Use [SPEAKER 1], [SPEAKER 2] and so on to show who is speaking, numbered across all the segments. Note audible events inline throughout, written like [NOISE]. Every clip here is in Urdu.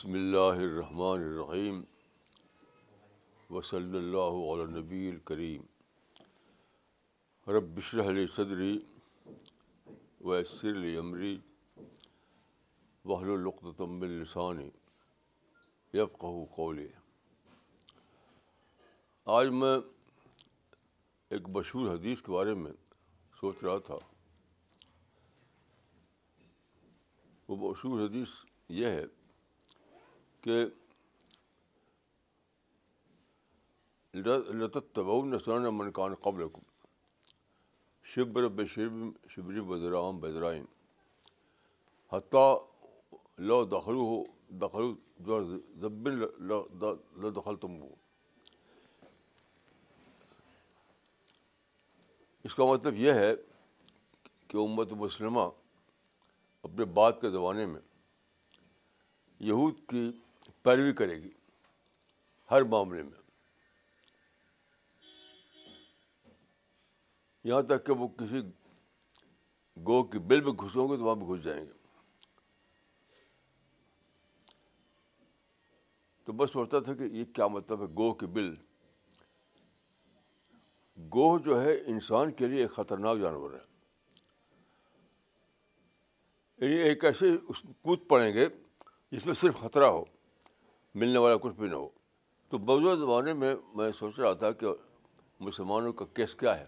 [SPEAKER 1] بسم اللہ الرحمن الرحیم وصلی اللہ علی نبی الکریم رب اشرح علی صدری ویسر علی عمری وحل القتم السانی یفقہ قولی آج میں ایک مشہور حدیث کے بارے میں سوچ رہا تھا۔ وہ مشہور حدیث یہ ہے کہ لطت تبعون سنن من کان قبلکم شبر بشرب شبری بدرام بدرائن حتیٰ لو دخلو ہو دخلو زبن لدخل تم ہو اس کا مطلب یہ ہے کہ امت مسلمہ اپنے بعد کے زمانے میں یہود کی پیروی کرے گی ہر معاملے میں۔ یہاں تک کہ وہ کسی گو کی بل میں گھسوں گے تو وہاں بھی گھس جائیں گے۔ تو بس سوچتا تھا کہ یہ کیا مطلب ہے گو کی بل؟ گوہ جو ہے انسان کے لیے ایک خطرناک جانور ہے۔ یعنی ایک ایسے کود پڑیں گے جس میں صرف خطرہ ہو۔ ملنے والا کچھ بھی نہ ہو۔ تو موجودہ زمانے میں میں سوچ رہا تھا کہ مسلمانوں کا کیس کیا ہے۔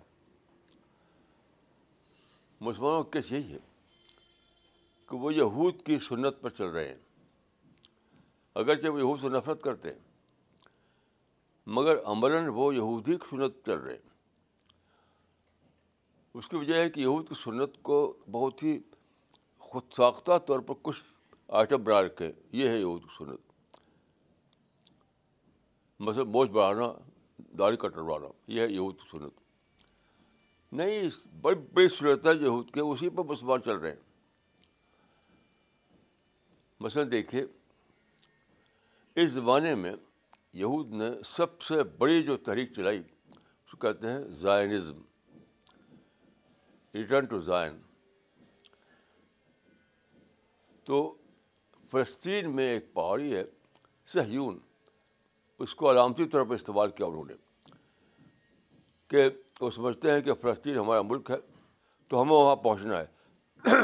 [SPEAKER 1] مسلمانوں کا کیس یہی ہے کہ وہ یہود کی سنت پر چل رہے ہیں۔ اگرچہ وہ یہود سے نفرت کرتے ہیں، مگر عملاً وہ یہودی کی سنت چل رہے ہیں۔ اس کی وجہ ہے کہ یہود کی سنت کو بہت ہی خود ساختہ طور پر کچھ آئٹم بنا رکھے یہ ہے یہود کی سنت۔ مثلاً موچ بڑھانا داڑھی کٹروانا یہ ہے یہود کی سنت۔ نہیں بڑی بڑی صورت ہے یہود کے، اسی پر مسلمان چل رہے ہیں۔ مثلاً دیکھیے، اس زمانے میں یہود نے سب سے بڑی جو تحریک چلائی، اس کو کہتے ہیں زائنزم۔ ریٹرن ٹو زائن تو فلسطین میں ایک پہاڑی ہے، سہیون۔ اس کو علامتی طور پر استعمال کیا انہوں نے، کہ وہ سمجھتے ہیں کہ فلسطین ہمارا ملک ہے، تو ہمیں وہاں پہنچنا ہے۔ [CLEARS THROAT]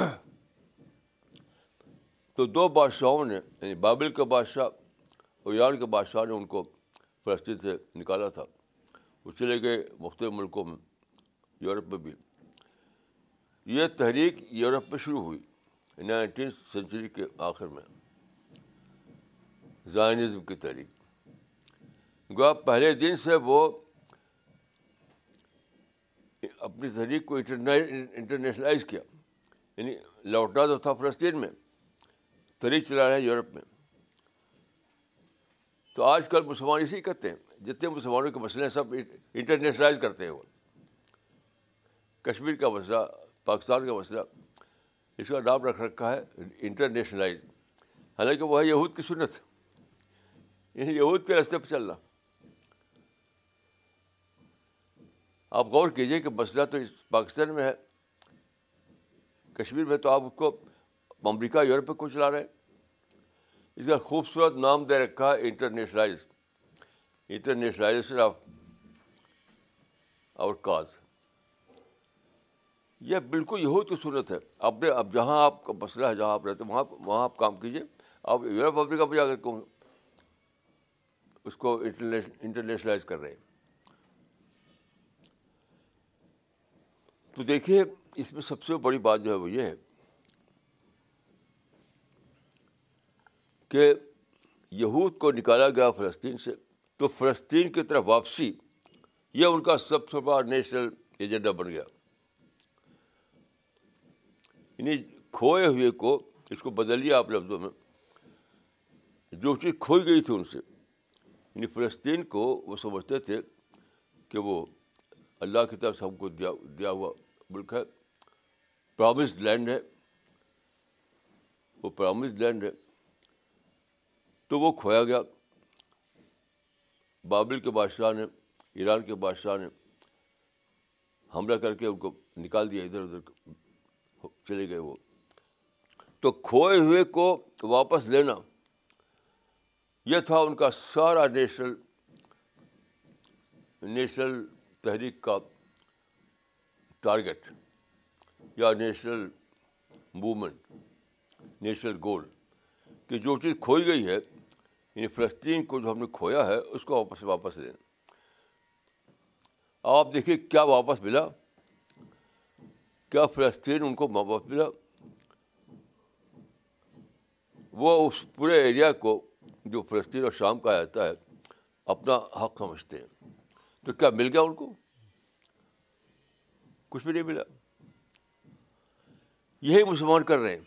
[SPEAKER 1] تو دو بادشاہوں نے یعنی بابل کے بادشاہ اور ایران کے بادشاہ نے ان کو فلسطین سے نکالا تھا۔ وہ چلے گئے مختلف ملکوں میں، یورپ میں بھی۔ یہ تحریک یورپ میں شروع ہوئی نائنٹین سینچری کے آخر میں۔ زائنزم کی تحریک۔ گوا پہلے دن سے وہ اپنی تحریک کو انٹرنیشنلائز کیا یعنی لوٹنا تو تھا فلسطین میں، تحریک چلا رہے ہیں یورپ میں۔ تو آج کل مسلمان اسی کرتے ہیں، جتنے مسلمانوں کے مسئلے ہیں سب انٹرنیشنلائز کرتے ہیں وہ۔ کشمیر کا مسئلہ، پاکستان کا مسئلہ، اس کا نام رکھ رکھا ہے انٹرنیشنلائز۔ حالانکہ وہ ہے یہود کی سنت یعنی یہود کے راستے پہ چلنا۔ آپ غور کیجیے کہ مسئلہ تو اس پاکستان میں ہے۔ کشمیر میں تو آپ اس کو امریکہ، یورپ کو چلا رہے ہیں؟ اس کا خوبصورت نام دے رکھا ہے internationalize. Internationalization of our cause. یہ بالکل یہود کی صورت ہے۔ اپنے اب جہاں آپ کا مسئلہ ہے، جہاں آپ رہتے ہیں، وہاں وہاں آپ کام کیجیے آپ یورپ افریقہ پہ جا کر کو اس کو انٹرنیشنلائز کر رہے ہیں؟ تو دیکھیے، اس میں سب سے بڑی بات جو ہے وہ یہ ہے کہ یہود کو نکالا گیا فلسطین سے، تو فلسطین کی طرف واپسی، یہ ان کا سب سے بڑا نیشنل ایجنڈا بن گیا۔ یعنی کھوئے ہوئے کو، اس کو بدل آپ لفظوں میں، جو چیز کھوئی گئی تھی ان سے۔ یعنی فلسطین کو وہ سمجھتے تھے کہ وہ اللہ کی طرف سے ہم کو دیا دیا ہوا ملک ہے پرامسڈ لینڈ ہے، وہ پرامسڈ لینڈ ہے۔ تو وہ کھویا گیا۔ بابل کے بادشاہ نے، ایران کے بادشاہ نے حملہ کر کے ان کو نکال دیا، ادھر ادھر چلے گئے وہ۔ تو کھوئے ہوئے کو واپس لینا، یہ تھا ان کا سارا نیشنل نیشنل تحریک کا ٹارگیٹ یا نیشنل موومنٹ، نیشنل گول، کہ جو چیز کھوئی گئی ہے یعنی فلسطین کو جو ہم نے کھویا ہے، اس کو واپس واپس لیں آپ دیکھیے کیا واپس ملا، کیا فلسطین ان کو واپس ملا۔ وہ اس پورے ایریا کو، جو فلسطین اور شام کا جاتا ہے، اپنا حق سمجھتے ہیں۔ تو کیا مل گیا ان کو؟ کچھ بھی نہیں ملا۔ یہی مسلمان کر رہے ہیں۔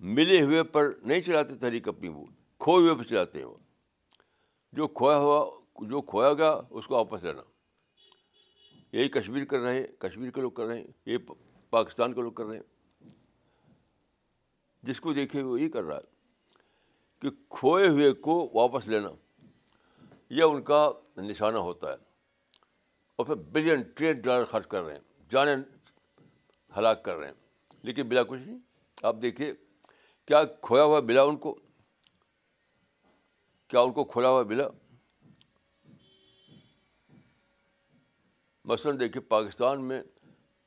[SPEAKER 1] ملے ہوئے پر نہیں چلاتے تحریک اپنی وہ کھوئے ہوئے پہ چلاتے ہیں وہ۔ جو کھویا ہوا، جو کھویا گیا، اس کو واپس لینا۔ یہی کشمیر کر رہے ہیں، کشمیر کے لوگ کر رہے ہیں، یہ پاکستان کے لوگ کر رہے ہیں۔ جس کو دیکھے وہ یہی کر رہا ہے کہ کھوئے ہوئے کو واپس لینا، یہ ان کا نشانہ ہوتا ہے۔ اور پھر بلین ٹریلین ڈالر خرچ کر رہے ہیں، جانے ہلاک کر رہے ہیں۔ لیکن بلا کچھ نہیں، آپ دیکھیے کیا کھویا ہوا ملا ان کو؟ کیا ان کو کھولا ہوا ملا مثلاً دیکھیے پاکستان میں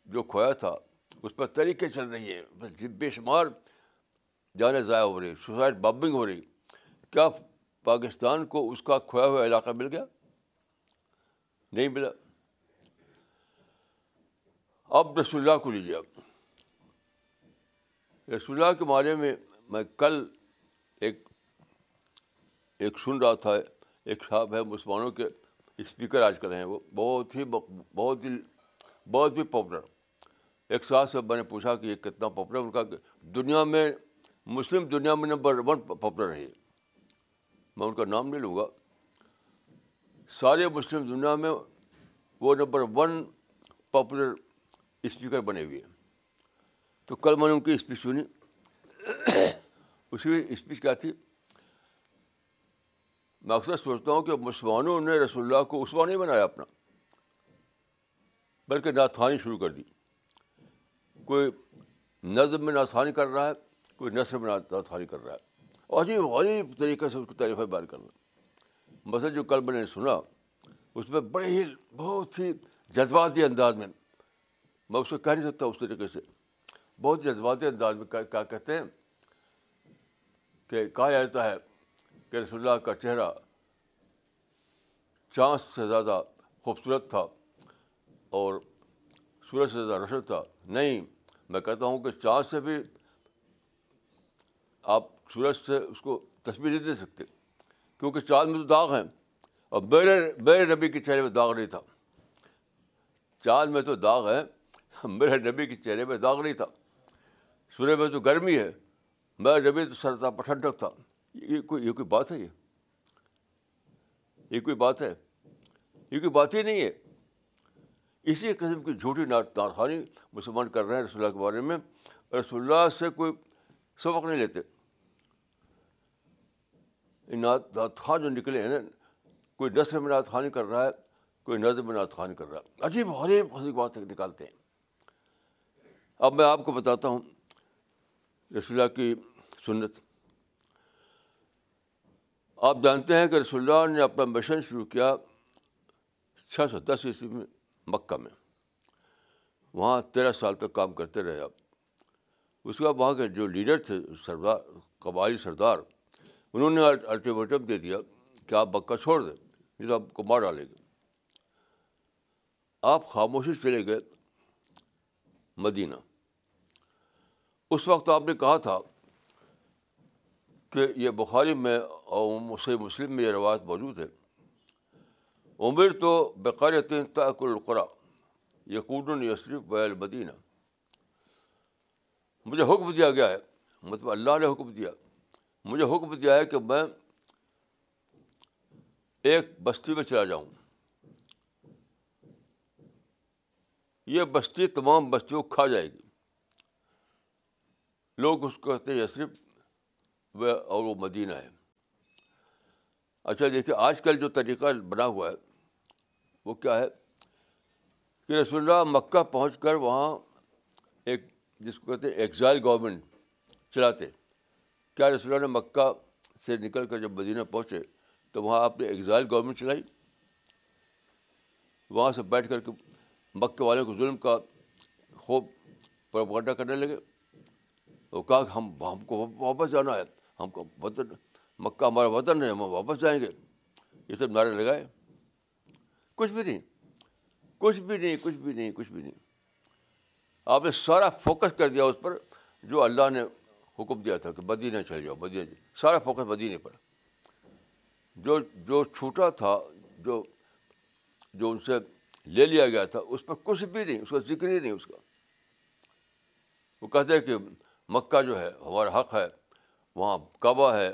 [SPEAKER 1] جو کھویا تھا، اس پر طریقے چل رہی ہیں بے شمار جانیں ضائع ہو رہی سوسائڈ بمبنگ ہو رہی کیا پاکستان کو اس کا کھویا ہوا علاقہ مل گیا؟ نہیں ملا۔ اب رسول اللہ کو لیجیے اب۔ رسول اللہ کے بارے میں میں کل ایک ایک سن رہا تھا، ایک صاحب ہے مسلمانوں کے اسپیکر آج کل ہیں، وہ بہت ہی بہت ہی بہت ہی پاپولر۔ ایک ساتھ سے میں نے پوچھا کہ یہ کتنا پاپولر ان کا کہ دنیا میں، مسلم دنیا میں نمبر ون پاپولر ہے۔ میں ان کا نام نہیں لوں گا۔ سارے مسلم دنیا میں وہ نمبر ون پاپولر اسپیکر بنے ہوئے ہیں۔ تو کل میں نے ان کی اسپیچ سنی۔ اسی اسپیچ کیا تھی؟ میں اکثر سوچتا ہوں کہ مسلمانوں نے رسول اللہ کو اسوا نہیں بنایا اپنا، بلکہ ناتھانی شروع کر دی۔ کوئی نظم میں ناتھانی کر رہا ہے، کوئی نثر میں ناتھانی کر رہا ہے۔ عجیب غریب طریقے سے اس کی تعریف بیان کرنا مثلا جو کل میں نے سنا، اس میں بڑے ہی بہت ہی جذباتی انداز میں میں اس کو کہہ نہیں سکتا اس طریقے سے۔ بہت جذباتی انداز میں کیا کہتے ہیں کہ کہا جاتا ہے کہ رسول اللہ کا چہرہ چاند سے زیادہ خوبصورت تھا اور سورج سے زیادہ روشن تھا۔ نہیں، میں کہتا ہوں کہ چاند سے بھی آپ سورج سے اس کو تصویر نہیں دے سکتے، کیونکہ چاند میں تو داغ ہیں اور میرے میرے نبی کے چہرے میں داغ نہیں تھا۔ چاند میں تو داغ ہے میرے نبی کے چہرے میں داغ نہیں تھا۔ سورج میں تو گرمی ہے۔ میرا نبی تو سرتا ٹھنڈک تھا۔ یہ کوئی یہ کوئی بات ہے یہ؟ یہ کوئی بات ہے؟ یہ کوئی بات ہی نہیں ہے۔ اسی قسم کی جھوٹی نارخانی مسلمان کر رہے ہیں رسول اللہ کے بارے میں۔ رسول اللہ سے کوئی سبق نہیں لیتے۔ نعت خان جو نکلے ہیں نا، کوئی نثر میں نعت خانی کر رہا ہے، کوئی نظر میں نعت خانی کر رہا ہے۔ عجیب، غریب حسین بات نکالتے ہیں۔ اب میں آپ کو بتاتا ہوں، رسول اللہ کی سنت۔ آپ جانتے ہیں کہ رسول اللہ نے اپنا مشن شروع کیا چھ سو دس عیسوی میں مکہ میں۔ وہاں تیرہ سال تک کام کرتے رہے آپ۔ اس کے بعد وہاں کے جو لیڈر تھے، سردار، قبائلی سردار، انہوں نے الٹیمیٹم دے دیا کہ آپ مکہ چھوڑ دیں یہ تو آپ کو مار ڈالے گے۔ آپ خاموشی چلے گئے مدینہ۔ اس وقت آپ نے کہا تھا کہ یہ بخاری میں اور مسلم مسلم میں یہ روایت موجود ہے۔ عمر تو بقار تین تاک القرا یقون یسریف بیل مدینہ۔ مجھے حکم دیا گیا ہے مطلب اللہ نے حکم دیا۔ مجھے حکم دیا ہے کہ میں ایک بستی میں چلا جاؤں۔ یہ بستی تمام بستیوں کھا جائے گی۔ لوگ اس کو کہتے ہیں یسرف وہ اور وہ مدینہ ہے۔ اچھا دیکھیے، آج کل جو طریقہ بنا ہوا ہے، وہ کیا ہے؟ کہ رسول اللہ مکہ پہنچ کر وہاں ایک، جس کو کہتے ہیں ایگزائل گورنمنٹ چلاتے۔ کیا رسول اللہ نے مکہ سے نکل کر جب مدینہ پہنچے، تو وہاں آپ نے ایگزائل گورنمنٹ چلائی؟ وہاں سے بیٹھ کر کے مکے والوں کو ظلم کا خوب پروپاگنڈا کرنے لگے۔ وہ کہا کہ ہم ہم کو واپس جانا ہے۔ ہم کو وطن مکہ ہمارا وطن ہے، ہم واپس جائیں گے۔ یہ سب نعرے لگائے۔ کچھ بھی نہیں۔ کچھ بھی نہیں، کچھ بھی نہیں، کچھ بھی نہیں۔ آپ نے سارا فوکس کر دیا اس پر، جو اللہ نے حکم دیا تھا کہ بدینہ چل جاؤ بدینہ سارا فوکس بدینے پر۔ جو جو چھوٹا تھا، جو جو ان سے لے لیا گیا تھا، اس پر کچھ بھی نہیں، اس کا ذکر ہی نہیں، اس کا۔ وہ کہتے ہیں کہ مکہ جو ہے، ہمارا حق ہے، وہاں کعبہ ہے،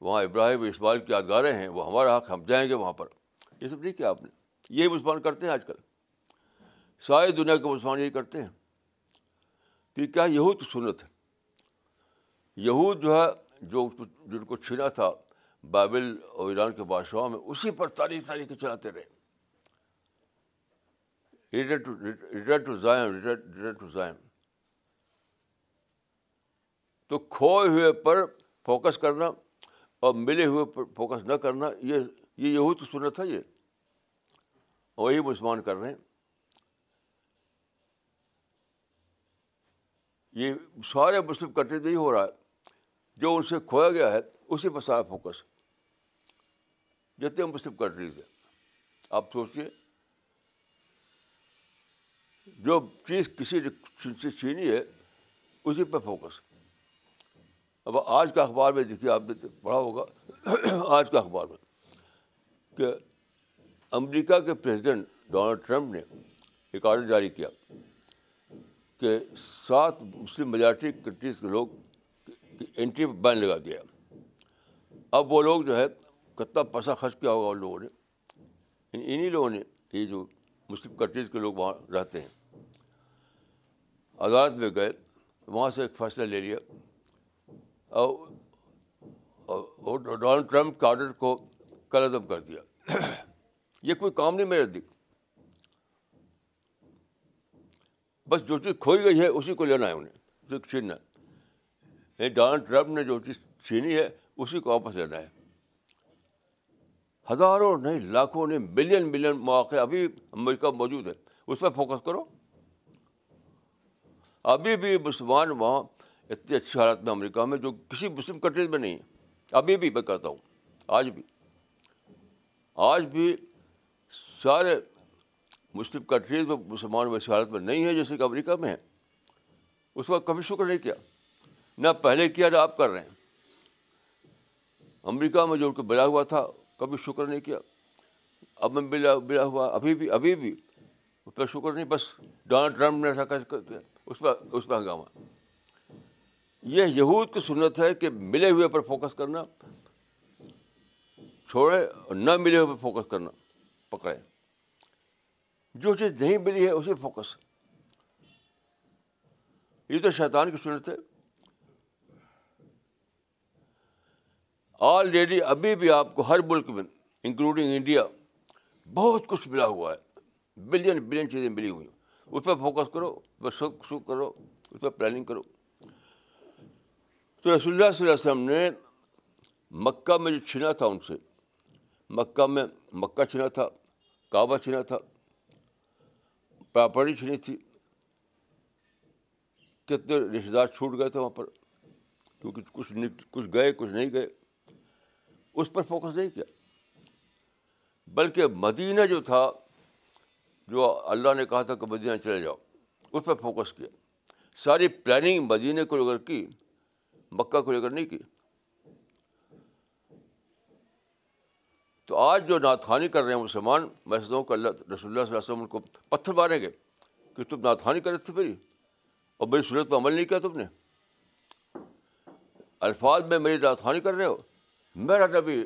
[SPEAKER 1] وہاں ابراہیم اسماعیل کی یادگاریں ہیں، وہ ہمارا حق، ہم جائیں گے وہاں پر۔ یہ سب نہیں کیا آپ نے یہی مسلمان کرتے ہیں آج کل۔ ساری دنیا کے مسلمان یہی کرتے ہیں۔ تو یہ کیا یہود سنت ہے؟ یہود جو ہے، جو جن کو چھینا تھا بائبل اور ایران کے بادشاہوں میں، اسی پر تاریخ تاریخ چلاتے رہے۔ ریٹرن ٹو ریٹرن ٹو زائم تو کھوئے ہوئے پر فوکس کرنا اور ملے ہوئے پر فوکس نہ کرنا، یہ یہ یہود تو سنت تھا یہ۔ وہی مسلمان کر رہے ہیں۔ یہ سارے مسلم کنٹری نہیں ہو رہا ہے۔ جو ان سے کھویا گیا ہے، اسی پر سارا فوکس جتنے مسلم کنٹریز ہیں۔ آپ سوچیے جو چیز کسی نے چھینی ہے، اسی پہ فوکس اب آج کا اخبار میں دیکھیے، آپ نے پڑھا ہوگا۔ آج کا اخبار میں کہ امریکہ کے پریزیڈنٹ ڈونلڈ ٹرمپ نے ایک آرڈر جاری کیا کہ سات مسلم میجارٹی کنٹریز کے لوگ انٹری بین لگا دیا۔ اب وہ لوگ جو ہے، کتنا پیسہ خرچ کیا ہوگا ان لوگوں نے؟ انہیں لوگوں نے یہ جو مسلم کنٹریز کے لوگ وہاں رہتے ہیں عدالت میں گئے، وہاں سے ایک فیصلہ لے لیا۔ اور ڈونلڈ ٹرمپ کے آڈر کو کل عدم کر دیا۔ یہ کوئی کام نہیں میرے دکھ بس جو چیز کھوئی گئی ہے اسی کو لینا ہے انہیں۔ چھیننا یعنی ہے ڈونلڈ ٹرمپ نے جو چیز چھینی ہے اسی کو واپس لینا ہے۔ ہزاروں نہیں، لاکھوں نہیں، ملین ملین مواقع ابھی امریکہ موجود ہے۔ اس پہ فوکس کرو۔ ابھی بھی مسلمان وہاں اتنی اچھی حالت میں امریکہ میں جو کسی مسلم کنٹریز میں نہیں ہے۔ ابھی بھی میں کہتا ہوں، آج بھی۔ آج بھی سارے مسلم کنٹریز میں مسلمان ویسی حالت میں نہیں ہے جیسے کہ امریکہ میں ہے۔ اس کا کبھی شکر نہیں کیا۔ نہ پہلے کیا، نہ آپ کر رہے ہیں۔ امریکہ میں جو ان کو ملا ہوا تھا، کبھی شکر نہیں کیا۔ اب میں ملا ملا ہوا، ابھی بھی ابھی بھی۔ اس پہ شکر نہیں، بس ڈونلڈ ٹرمپ نے ایسا کرتے اس پہ اس پہ ہنگامہ۔ یہ یہود کی سنت ہے کہ ملے ہوئے پر فوکس کرنا، چھوڑے اور نہ ملے ہوئے پر فوکس کرنا، پکڑے۔ جو چیز نہیں ملی ہے اسی فوکس یہ تو شیطان کی سنت ہے۔ آلریڈی ابھی بھی آپ کو ہر ملک میں انکلوڈنگ انڈیا بہت کچھ ملا ہوا ہے۔ بلین بلین چیزیں ملی ہوئی ہیں۔ اس پہ فوکس کرو، اس پہ سکھ کرو، اس پہ پلاننگ کرو۔ تو رسول اللہ صلی اللہ علیہ وسلم نے مکہ میں جو چھینا تھا ان سے، مکہ میں مکہ چھینا تھا، کعبہ چھینا تھا، پراپرٹی چھینی تھی، کتنے رشتے دار چھوٹ گئے تھے وہاں پر، کیونکہ کچھ کچھ گئے، کچھ نہیں گئے، اس پر فوکس نہیں کیا۔ بلکہ مدینہ جو تھا، جو اللہ نے کہا تھا کہ مدینہ چلے جاؤ، اس پہ فوکس کیا۔ ساری پلاننگ مدینہ کو لے کر کی مکہ کو لے کر نہیں کی۔ تو آج جو ناتھانی کر رہے ہیں مسلمان، میں سمجھتا ہوں کہ اللہ، رسول اللہ صلی اللہ علیہ وسلم کو پتھر ماریں گے کہ تم ناتھانی کر رہے تھے میری، اور میری صورت پہ عمل نہیں کیا تم نے۔ الفاظ میں میری ناتھانی کر رہے ہو۔ میرا نبی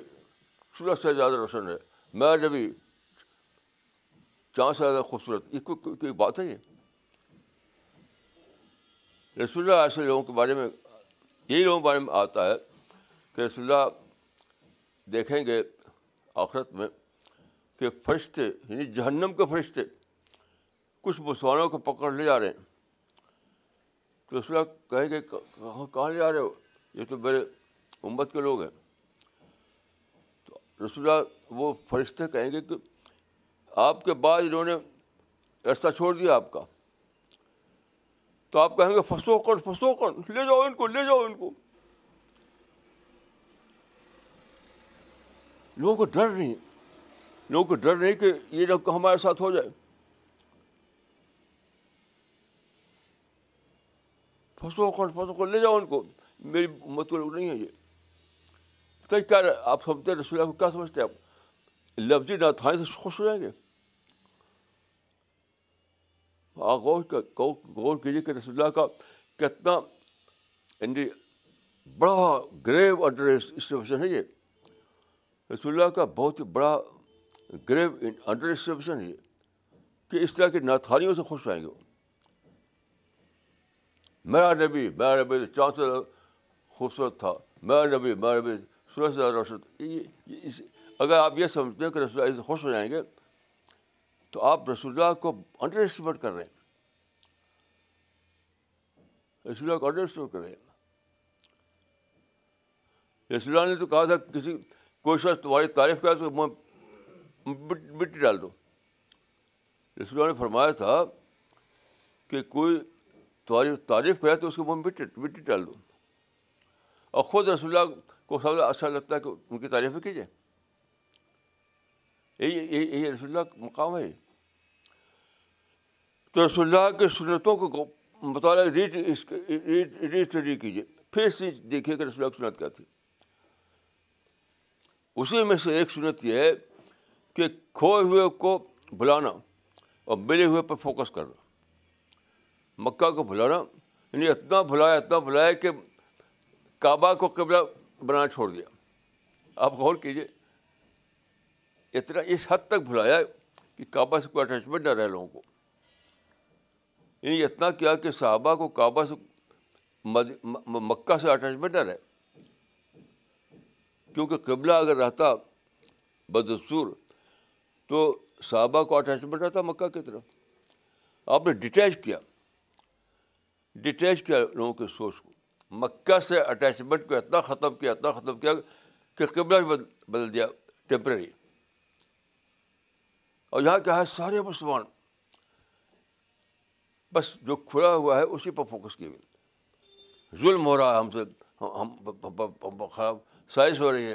[SPEAKER 1] سورج سے زیادہ روشن ہے۔ میرا نبی چاند سے زیادہ خوبصورت۔ یہ کوئی بات ہے۔ یہ رسول اللہ ایسے لوگوں کے بارے میں یہی لوگوں کے بارے میں آتا ہے کہ رسول اللہ دیکھیں گے آخرت میں کہ فرشتے یعنی جہنم کے فرشتے کچھ مسلمانوں کو پکڑ لے جا رہے ہیں۔ تو رسول اللہ کہیں گے، کہاں کہاں لے جا رہے ہو؟ یہ تو میرے امت کے لوگ ہیں۔ رسول اللہ وہ فرشتے کہیں گے کہ آپ کے بعد انہوں نے راستہ چھوڑ دیا آپ کا۔ تو آپ کہیں گے پھنسو کر پھنسو کر، لے جاؤ ان کو، لے جاؤ ان کو۔ لوگوں کو ڈر نہیں، لوگوں کو ڈر نہیں کہ یہ جب ہمارے ساتھ ہو جائے۔ پھنسو کر پھنسو کر، لے جاؤ ان کو۔ میری مطلب نہیں ہے یہ۔ تو کیا آپ سمجھتے رسول اللہ کو کیا سمجھتے ہیں آپ؟ لفظی نہ تھانے سے خوش ہو جائیں گے۔ غور غور کیجیے کہ رسول اللہ کا کتنا یعنی بڑا گریو انڈر اسٹیفیشن ہے یہ رسول اللہ کا بہت ہی بڑا گریو انڈر اسٹیفیشن ہے یہ کہ اس طرح کی ناتھانیوں سے خوش آئیں گے۔ میرا نبی میرا نبی چاند سے خوبصورت تھا۔ میرا نبی میرا نبی سورج سے روشن۔ اگر آپ یہ سمجھتے ہیں کہ رسول اللہ سے خوش ہو جائیں گے تو آپ رسول اللہ کو انڈر اسٹیمیٹ کر رہے ہیں۔ رسول اللہ کو انڈر اسٹیمیٹ کر رہے ہیں۔ رسول اللہ نے تو کہا تھا کسی کوئی شخص تمہاری تعریف کرا تو مٹی ڈال دو۔ رسول اللہ نے فرمایا تھا کہ کوئی تمہاری تعریف کرے تو اس کو مٹی مٹی ڈال دو۔ اور خود رسول اللہ کو سب سے اچھا لگتا ہے کہ ان کی تعریفیں کیجیے۔ یہی رسول اللہ کا مقام ہے۔ تو رسول اللہ کے سنتوں کو مطالعہ ریٹ ری اسٹڈی کیجیے پھر سے دیکھیے کہ رسول اللہ کی سنت کیا تھی۔ اسی میں سے ایک سنت یہ ہے کہ کھوئے ہوئے کو بلانا اور ملے ہوئے پر فوکس کرنا۔ مکہ کو بلانا یعنی اتنا بلایا اتنا بلایا کہ کعبہ کو قبلہ بنانا چھوڑ دیا۔ آپ غور کیجیے اتنا اس حد تک بھلایا کہ کعبہ سے کوئی اٹیچمنٹ نہ رہے لوگوں کو۔ یعنی اتنا کیا کہ صحابہ کو کعبہ سے مکہ سے اٹیچمنٹ نہ رہے۔ کیونکہ قبلہ اگر رہتا بدستور تو صحابہ کو اٹیچمنٹ رہتا مکہ کی طرف۔ آپ نے ڈیٹیچ کیا۔ ڈیٹیچ کیا لوگوں کے سوچ کو۔ مکہ سے اٹیچمنٹ کو اتنا ختم کیا، اتنا ختم کیا کہ قبلہ بھی بدل دیا ٹیمپرری اور یہاں کیا ہے، سارے مسلمان بس جو کھلا ہوا ہے اسی پر فوکس کیے ہوئے ظلم ہو رہا ہے ہم سے، ہم خراب سائز ہو رہی ہے۔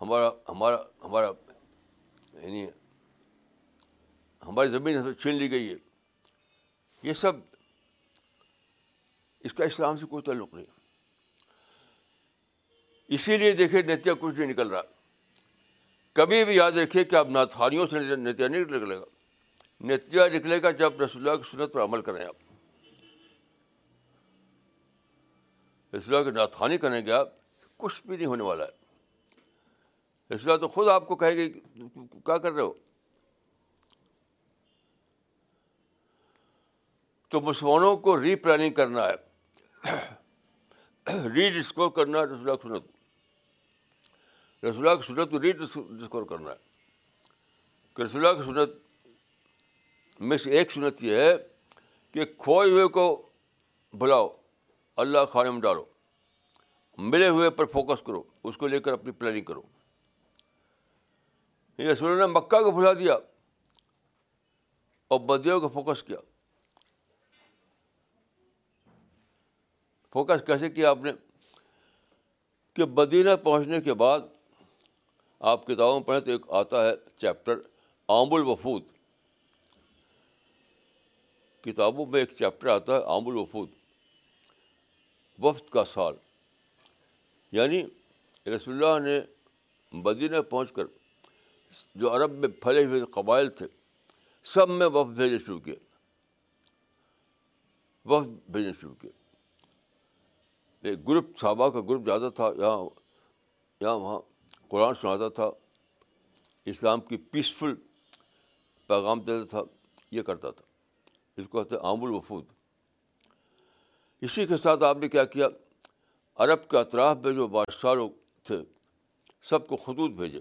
[SPEAKER 1] ہمارا ہمارا ہمارا یعنی ہماری زمین چھین لی گئی ہے۔ یہ سب اس کا اسلام سے کوئی تعلق نہیں۔ اسی لیے دیکھے نتیجہ کچھ نہیں نکل رہا۔ کبھی بھی یاد رکھیے کہ آپ ناتھانیوں سے نتیجہ نہیں نکلے گا۔ نتیجہ نکلے گا جب رسول اللہ کی سنت پر عمل کریں آپ۔ رسول اللہ کی ناتھانی کریں گے آپ، کچھ بھی نہیں ہونے والا ہے۔ رسول اللہ تو خود آپ کو کہے گی، کیا کر رہے ہو؟ تو مسلمانوں کو ری پلاننگ کرنا ہے۔ [CLEARS THROAT] ری ڈسکور کرنا ہے رسول کی سنت۔ رسول کی سنت کو ری ڈسکور کرنا ہے۔ کہ رسول کی سنت میں سے ایک سنت یہ ہے کہ کھوئے ہوئے کو بلاؤ، اللہ خانے میں ڈالو۔ ملے ہوئے پر فوکس کرو، اس کو لے کر اپنی پلاننگ کرو۔ رسول نے مکہ کو بھلا دیا اور بدیوں کو فوکس کیا۔ فوکس کیسے کیا آپ نے؟ کہ مدینہ پہنچنے کے بعد آپ کتابوں میں پڑھیں تو ایک آتا ہے چیپٹر آم الوفود کتابوں میں ایک چیپٹر آتا ہے آم الوفود وفد کا سال۔ یعنی رسول اللہ نے مدینہ پہنچ کر جو عرب میں پھلے ہوئے قبائل تھے، سب میں وفد بھیجنے شروع کیے۔ وفد بھیجنے شروع کیے۔ ایک گروپ صحابہ کا گروپ زیادہ تھا، یہاں یہاں وہاں قرآن سناتا تھا، اسلام کی پیسفل پیغام دیتا تھا، یہ کرتا تھا۔ اس کو کہتے عام الوفود۔ اسی کے ساتھ آپ نے کیا کیا؟ عرب کے اطراف میں جو بادشاہ لوگ تھے، سب کو خطوط بھیجے۔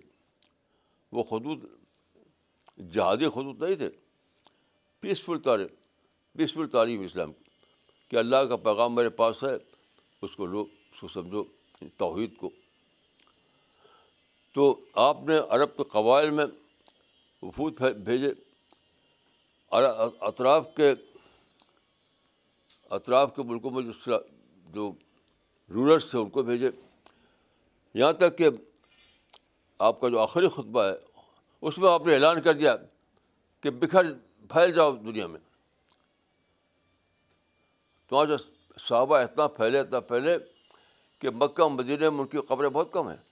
[SPEAKER 1] وہ خطوط جہادی خطوط نہیں تھے۔ پیسفل تعلیم پیسفل تعلیم اسلام کی۔ کہ اللہ کا پیغام میرے پاس ہے، اس کو لو اس کو سمجھو، توحید کو۔ تو آپ نے عرب کے قبائل میں وفود بھیجے۔ اطراف کے اطراف کے ملکوں میں جو جو رورلس تھے ان کو بھیجے۔ یہاں تک کہ آپ کا جو آخری خطبہ ہے، اس میں آپ نے اعلان کر دیا کہ بکھر پھیل جاؤ دنیا میں۔ تو وہاں جو صحابہ اتنا پھیلے اتنا پھیلے کہ مکہ مدینہ میں ان کی قبریں بہت کم ہیں۔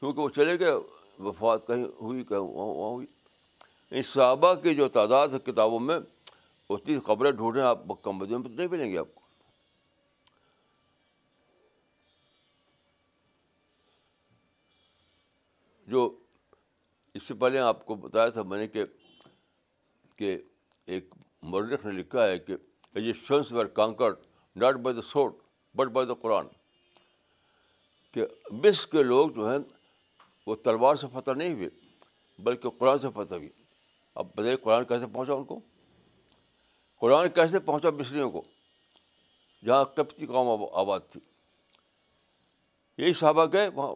[SPEAKER 1] کیونکہ وہ چلے گئے، وفات کہیں ہوئی، کہیں وہاں وہاں ہوئی۔ اس صحابہ کی جو تعداد ہے کتابوں میں، اتنی خبریں ڈھونڈیں آپ مکہ مدینہ میں نہیں ملیں گے آپ کو۔ جو اس سے پہلے آپ کو بتایا تھا میں نے کہ کہ ایک مرخ نے لکھا ہے کہ Egyptians were conquered not by the sword but by the Quran کہ مصر کے لوگ جو ہیں وہ تلوار سے فتح نہیں ہوئے، بلکہ قرآن سے فتح ہوئی۔ اب بتائیے قرآن کیسے پہنچا ان کو؟ قرآن کیسے پہنچا مصریوں کو؟ جہاں کپتی قوم آباد تھی۔ یہی صحابہ گئے، وہاں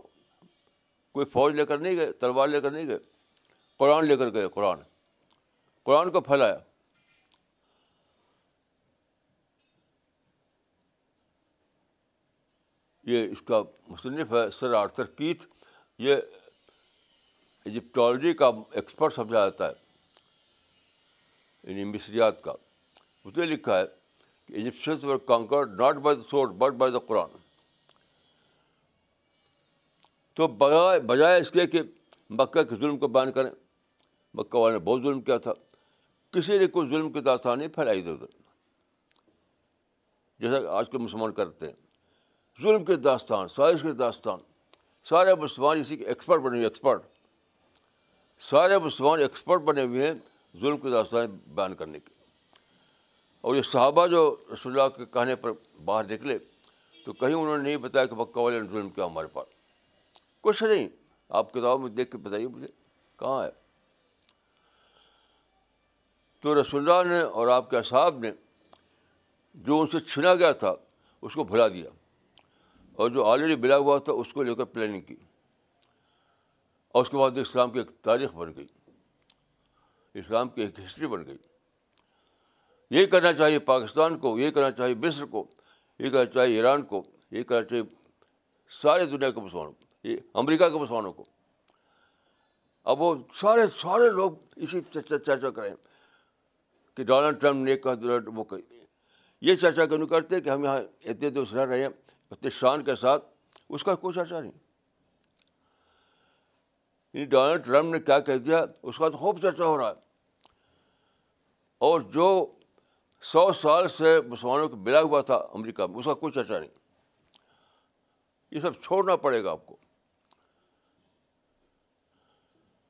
[SPEAKER 1] کوئی فوج لے کر نہیں گئے، تلوار لے کر نہیں گئے۔ قرآن لے کر گئے، قرآن۔ قرآن کو پھیلایا۔ یہ اس کا مصنف ہے، سر آرتھر کیتھ یہ ایجپٹالوجی کا ایکسپرٹ سمجھا جاتا ہے یعنی مصریات کا۔ اس نے لکھا ہے کہ Egyptians were conquered not by the sword but by the Quran تو بجائے بجائے اس کے کہ مکہ کے ظلم کو بیان کریں، مکہ والے نے بہت ظلم کیا تھا۔ کسی نے کوئی ظلم کی داستان نہیں پھیلائی ادھر ادھر جیسا آج کے مسلمان کرتے ہیں۔ ظلم کے داستان، سازش کے داستان۔ سارے مسلمان اسی کے ایکسپرٹ بنے ہوئے ایکسپرٹ سارے مسلمان ایکسپرٹ بنے ہوئے ہیں ظلم کی داستان بیان کرنے کے۔ اور یہ صحابہ جو رسول اللہ کے کہنے پر باہر نکلے، تو کہیں انہوں نے نہیں بتایا کہ مکہ والے نے ظلم کیا ہمارے پاس۔ کچھ نہیں، آپ کتابوں میں دیکھ کے بتائیے مجھے، کہاں ہے؟ تو رسول اللہ نے اور آپ کے اصحاب نے جو ان سے چھنا گیا تھا، اس کو بھلا دیا۔ اور جو آلریڈی ملا ہوا تھا، اس کو لے کر پلاننگ کی۔ اور اس کے بعد اسلام کی ایک تاریخ بن گئی۔ اسلام کی ایک ہسٹری بن گئی۔ یہ کرنا چاہیے پاکستان کو، یہ کرنا چاہیے مصر کو، یہ کرنا چاہیے ایران کو، یہ کرنا چاہیے سارے دنیا کے مسلمانوں کو، یہ امریکہ کے مسلمانوں کو۔ اب وہ سارے سارے لوگ اسی چرچا کریں۔ کہ ڈونلڈ ٹرمپ نے کہا، وہ یہ چرچا کیوں نہیں کرتے کہ ہم یہاں اتنے دوست رہ رہے ہیں۔ اتنے شان کے ساتھ اس کا کوئی چرچا نہیں۔ یعنی ڈونلڈ ٹرمپ نے کیا کہہ دیا، اس کا تو خوب چرچا ہو رہا ہے۔ اور جو سو سال سے مسلمانوں کو ملا ہوا تھا امریکہ میں، اس کا کوئی چرچا نہیں۔ یہ سب چھوڑنا پڑے گا آپ کو۔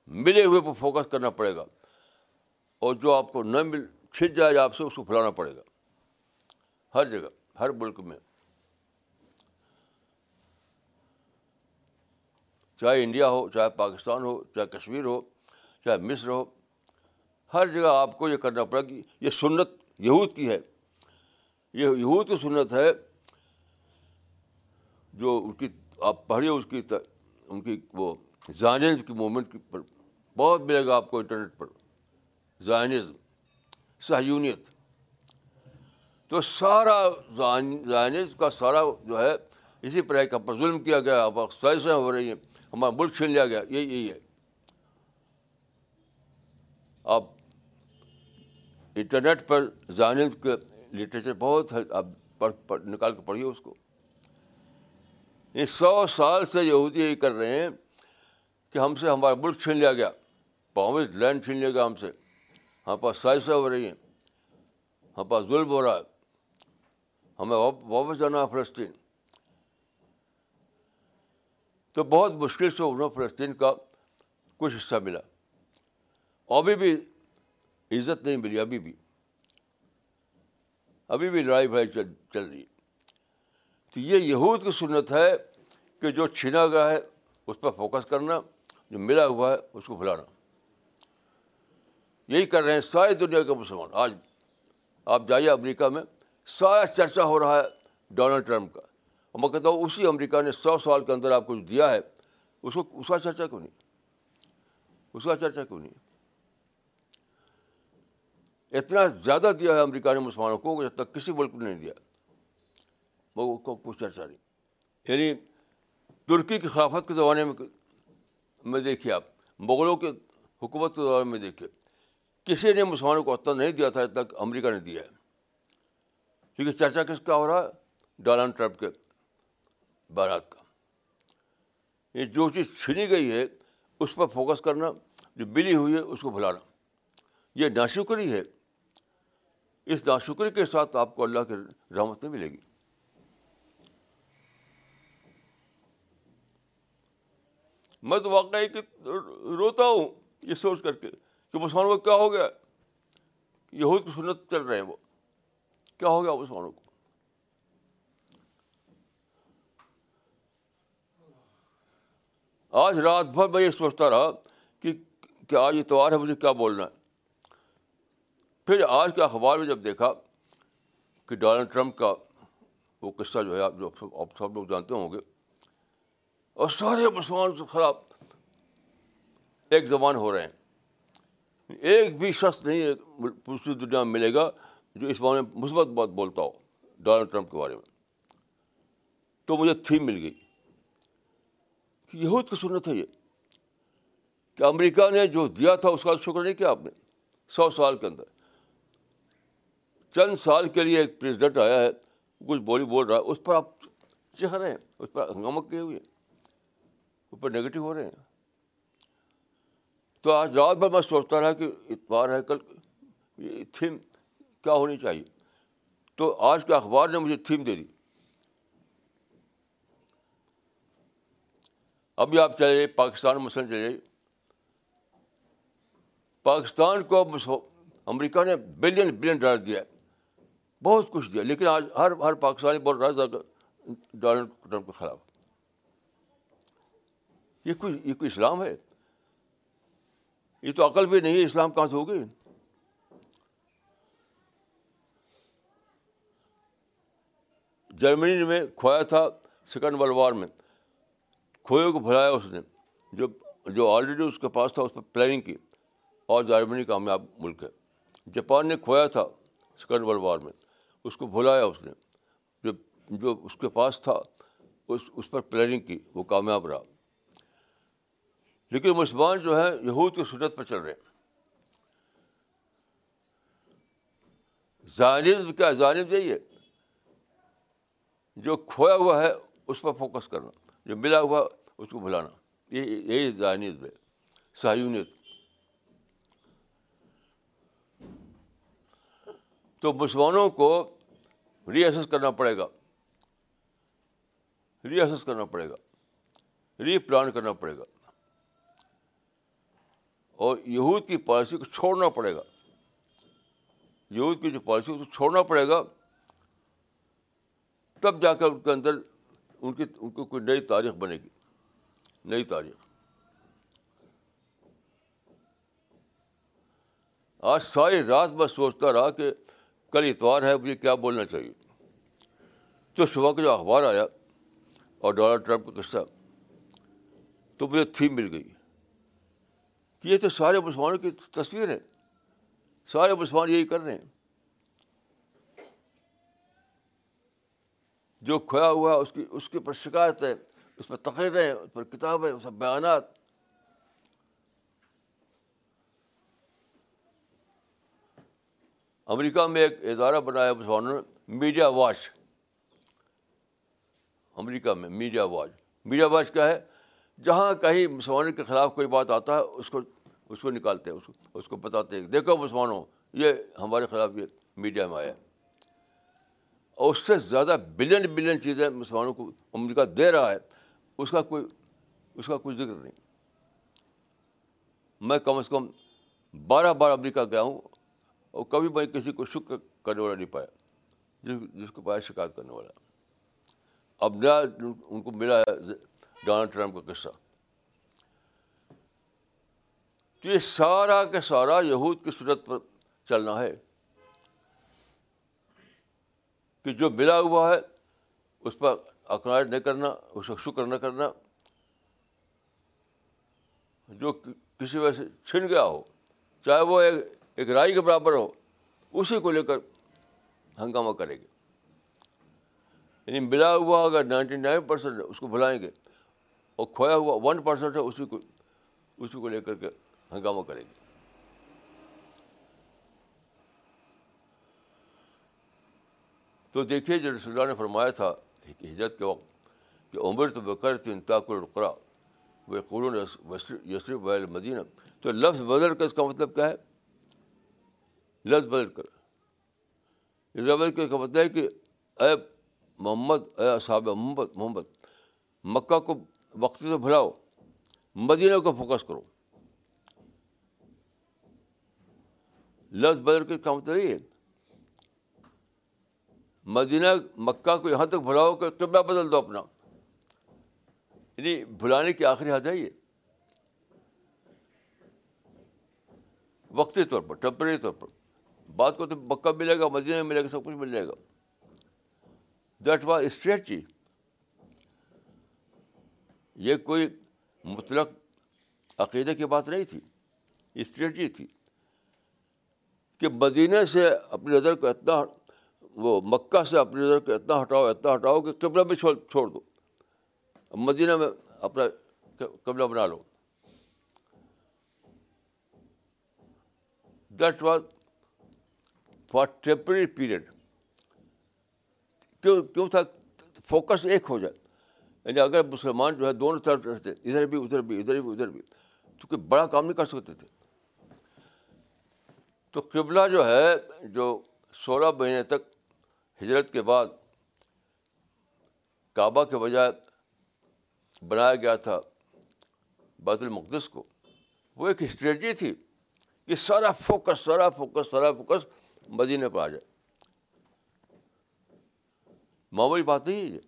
[SPEAKER 1] ملے ہوئے پہ فوکس کرنا پڑے گا۔ اور جو آپ کو نہ مل چھٹ جائے آپ سے، اس کو پھیلانا پڑے گا۔ ہر جگہ، ہر ملک میں۔ چاہے انڈیا ہو، چاہے پاکستان ہو، چاہے کشمیر ہو، چاہے مصر ہو، ہر جگہ آپ کو یہ کرنا پڑے کہ یہ سنت یہود کی ہے۔ یہ یہود کی سنت ہے جو ان کی، آپ پڑھیے اس کی، ان کی وہ زائنز کی موومنٹ پر بہت ملے گا آپ کو انٹرنیٹ پر۔ زائنزم سہیونیت تو سارا زائنز کا سارا جو ہے اسی پر کا پر ظلم کیا گیا۔ اب سائنسیں ہو رہی ہیں۔ ہمارا ملک چھین لیا گیا یہی یہی ہے آپ انٹرنیٹ پر زائنز کے لٹریچر بہت ہے آپ پڑھ پڑھ نکال کے پڑھیے اس کو یہ سو سال سے یہودی یہی کر رہے ہیں کہ ہم سے ہمارا ملک چھین لیا گیا پاؤں لینڈ چھین لیا گیا ہم سے ہمارے پاس سائنسیں ہو رہی ہیں ہمارے پاس ظلم ہو رہا ہے ہمیں واپس جانا ہے فلسطین تو بہت مشکل سے انہوں فلسطین کا کچھ حصہ ملا۔ ابھی بھی عزت نہیں ملی، ابھی بھی۔ ابھی بھی لڑائی بھائی چل چل رہی ہے۔ تو یہ یہود کی سنت ہے کہ جو چھینا گیا ہے، اس پر فوکس کرنا، جو ملا ہوا ہے، اس کو بھلانا۔ یہی کر رہے ہیں ساری دنیا کے مسلمان۔ آج آپ جائیے امریکہ میں، سارا چرچا ہو رہا ہے ڈونلڈ ٹرمپ کا۔ میں کہتا ہوں اسی امریکہ نے سو سال کے اندر آپ کو جو دیا ہے، اس کو، اس کا چرچا کیوں نہیں؟ اس کا چرچا کیوں نہیں؟ اتنا زیادہ دیا ہے امریکہ نے مسلمانوں کو، جب تک کسی ملک نے نہیں دیا۔ وہ کو کچھ چرچا نہیں۔ یعنی ترکی کی خلافت کے زمانے میں میں دیکھیے آپ، مغلوں کے حکومت کے زمانے میں دیکھیے، کسی نے مسلمانوں کو اتنا نہیں دیا تھا جب تک امریکہ نے دیا ہے۔ کیونکہ چرچا کس کا ہو رہا ہے؟ ڈونلڈ ٹرمپ کے۔ بارات کا۔ یہ جو چیز چھینی گئی ہے، اس پر فوکس کرنا، جو بلی ہوئی ہے، اس کو بھلانا۔ یہ ناشکری ہے۔ اس ناشکری کے ساتھ آپ کو اللہ کی رحمت نہیں ملے گی۔ میں تو واقعی کہ روتا ہوں یہ سوچ کر کے کہ مسلمانوں کو کیا ہو گیا؟ یہود کی سنت چل رہے ہیں وہ۔ کیا ہو گیا مسلمانوں کو؟ آج رات بھر میں یہ سوچتا رہا کہ کیا آج اتوار ہے، مجھے کیا بولنا ہے؟ پھر آج کے اخبار میں جب دیکھا کہ ڈونلڈ ٹرمپ کا وہ قصہ جو ہے، آپ جو آپ سب لوگ جانتے ہوں گے، اور سارے مسلمان سے خراب ایک زبان ہو رہے ہیں۔ ایک بھی شخص نہیں پوری دنیا میں ملے گا جو اس بارے میں مثبت بات بولتا ہو ڈونلڈ ٹرمپ کے بارے میں۔ تو مجھے تھیم مل گئی۔ کہ یہود کی سنت ہے یہ۔ کہ امریکہ نے جو دیا تھا، اس کا شکر نہیں کیا آپ نے، سو سال کے اندر۔ چند سال کے لیے ایک پریزیڈنٹ آیا ہے، کچھ بولی بول رہا ہے، اس پر آپ چہ رہے ہیں، اس پر ہنگامہ کیے ہوئے اس پر نگیٹو ہو رہے ہیں۔ تو آج رات بھر میں سوچتا رہا کہ اتوار ہے، کل یہ تھیم کیا ہونی چاہیے۔ تو آج کے اخبار نے مجھے تھیم دے دی۔ ابھی آپ چلے جائیے، پاکستان مثلاً چلے جائیے۔ پاکستان کو امریکہ نے بلین بلین ڈالر دیا ہے۔ بہت کچھ دیا، لیکن آج ہر ہر پاکستانی بول رہا تھا ڈونلڈ ٹرمپ کے خلاف۔ یہ کوئی یہ کوئی اسلام ہے؟ یہ تو عقل بھی نہیں ہے اسلام کہاں سے ہوگی۔ جرمنی میں کھویا تھا سیکنڈ ورلڈ وار میں۔ کھوئے کو بھلایا اس نے۔ جو جو آلریڈی اس کے پاس تھا، اس پر پلاننگ کی۔ اور جرمنی کامیاب ملک ہے۔ جاپان نے کھویا تھا سیکنڈ ورلڈ وار میں۔ اس کو بھلایا اس نے۔ جو جو اس کے پاس تھا، اس اس پر پلاننگ کی۔ وہ کامیاب رہا۔ لیکن مسلمان جو ہے یہود کی سنت پر چل رہے ہیں۔ ذہنیز کیا؟ ذہنیز یہی ہے۔ جو کھویا ہوا ہے، اس پر فوکس کرنا۔ جو ملا ہوا اس کو بھلانا یہ یہی ذہنیت ہے سہیونیت تو مسلمانوں کو ری ایسس کرنا پڑے گا ری ایسس کرنا پڑے گا ری پلان کرنا پڑے گا اور یہود کی پالیسی کو چھوڑنا پڑے گا یہود کی جو پالیسی اس کو چھوڑنا پڑے گا تب جا کر ان کے اندر ان کی ان کو کوئی نئی تاریخ بنے گی۔ نئی تاریخ۔ آج ساری رات میں سوچتا رہا کہ کل اتوار ہے مجھے کیا بولنا چاہیے۔ تو صبح کا جو اخبار آیا اور ڈونلڈ ٹرمپ کا قصہ، تو مجھے تھیم مل گئی۔ کہ یہ تو سارے مسلمانوں کی تصویر ہے۔ سارے مسلمان یہی کر رہے ہیں۔ جو کھویا ہوا اس کی، اس کے اوپر شکایت ہے اس پر تقریر ہے اس پر کتاب ہے اس پر بیانات۔ امریکہ میں ایک ادارہ بنایا مسلمانوں نے میڈیا واچ۔ امریکہ میں میڈیا واچ۔ میڈیا واچ کیا ہے؟ جہاں کہیں مسلمانوں کے خلاف کوئی بات آتا ہے، اس کو اس کو نکالتے ہیں، اس کو اس کو بتاتے ہیں۔ دیکھو مسلمانوں، یہ ہمارے خلاف یہ میڈیا میں آیا۔ اور اس سے زیادہ بلین بلین چیزیں مسلمانوں کو امریکہ دے رہا ہے، اس کا کوئی اس کا کوئی ذکر نہیں۔ میں کم از کم بارہ بار امریکہ گیا ہوں اور کبھی میں کسی کو شکر کرنے والا نہیں پایا، جس جس کو پایا شکایت کرنے والا۔ اب نیا ان کو ملا ہے ڈونلڈ ٹرمپ کا قصہ۔ تو یہ سارا کے سارا یہود کی صورت پر چلنا ہے۔ کہ جو ملا ہوا ہے، اس پر اکناج نہیں کرنا، اس کا شکر نہ کرنا، جو کسی وجہ سے چھن گیا ہو، چاہے وہ ایک ایک رائی کے برابر ہو، اسی کو لے کر ہنگامہ کرے گے یعنی ملا ہوا اگر نائنٹی نائن پرسینٹ اس کو بھلائیں گے، اور کھویا ہوا ون پرسینٹ ہے، اسی کو اسی کو لے کر کے ہنگامہ کرے گے تو دیکھیے جو رسول اللہ نے فرمایا تھا ہجرت کے وقت کہ عمر تو بکر تھی انتاق القرا وہ قرون یسرف ویل مدینہ تو لفظ بدل کر اس کا مطلب کیا ہے؟ لفظ بدل کر بدل کر کا مطلب ہے کہ اے محمد، اے صحاب محمد محمد، مکہ کو وقت سے بھلاؤ، مدینہ کو فوکس کرو۔ لفظ بدل کے کا مطلب یہ ہے مدینہ مکہ کو یہاں تک بھلاؤ کہ قبلہ بدل دو اپنا۔ یعنی بھلانے کی آخری حد ہے یہ۔ وقتی طور پر ٹیمپرری طور پر۔ بات کو تو مکہ ملے گا، مدینہ میں ملے گا، سب کچھ مل جائے گا۔ دیٹ واز اسٹریٹجی یہ کوئی مطلق عقیدے کی بات نہیں تھی۔ اسٹریٹجی تھی کہ مدینہ سے اپنی نظر کو اتنا وہ مکہ سے اپنی نظر کو اتنا ہٹاؤ اتنا ہٹاؤ کہ قبلہ بھی چھوڑ چھوڑ دو۔ مدینہ میں اپنا قبلہ بنا لو۔ That was for temporary period کیوں کیوں تھا؟ فوکس ایک ہو جائے۔ یعنی اگر مسلمان جو ہے دونوں طرف رہتے، ادھر بھی ادھر بھی ادھر بھی ادھر بھی، تو کوئی بڑا کام نہیں کر سکتے تھے۔ تو قبلہ جو ہے، جو سولہ مہینے تک ہجرت کے بعد کعبہ کے بجائے بنایا گیا تھا بیت المقدس کو۔ وہ ایک اسٹریٹجی تھی کہ سارا فوکس سارا فوکس سارا فوکس مدینہ پر آ جائے۔ معمولی بات نہیں ہے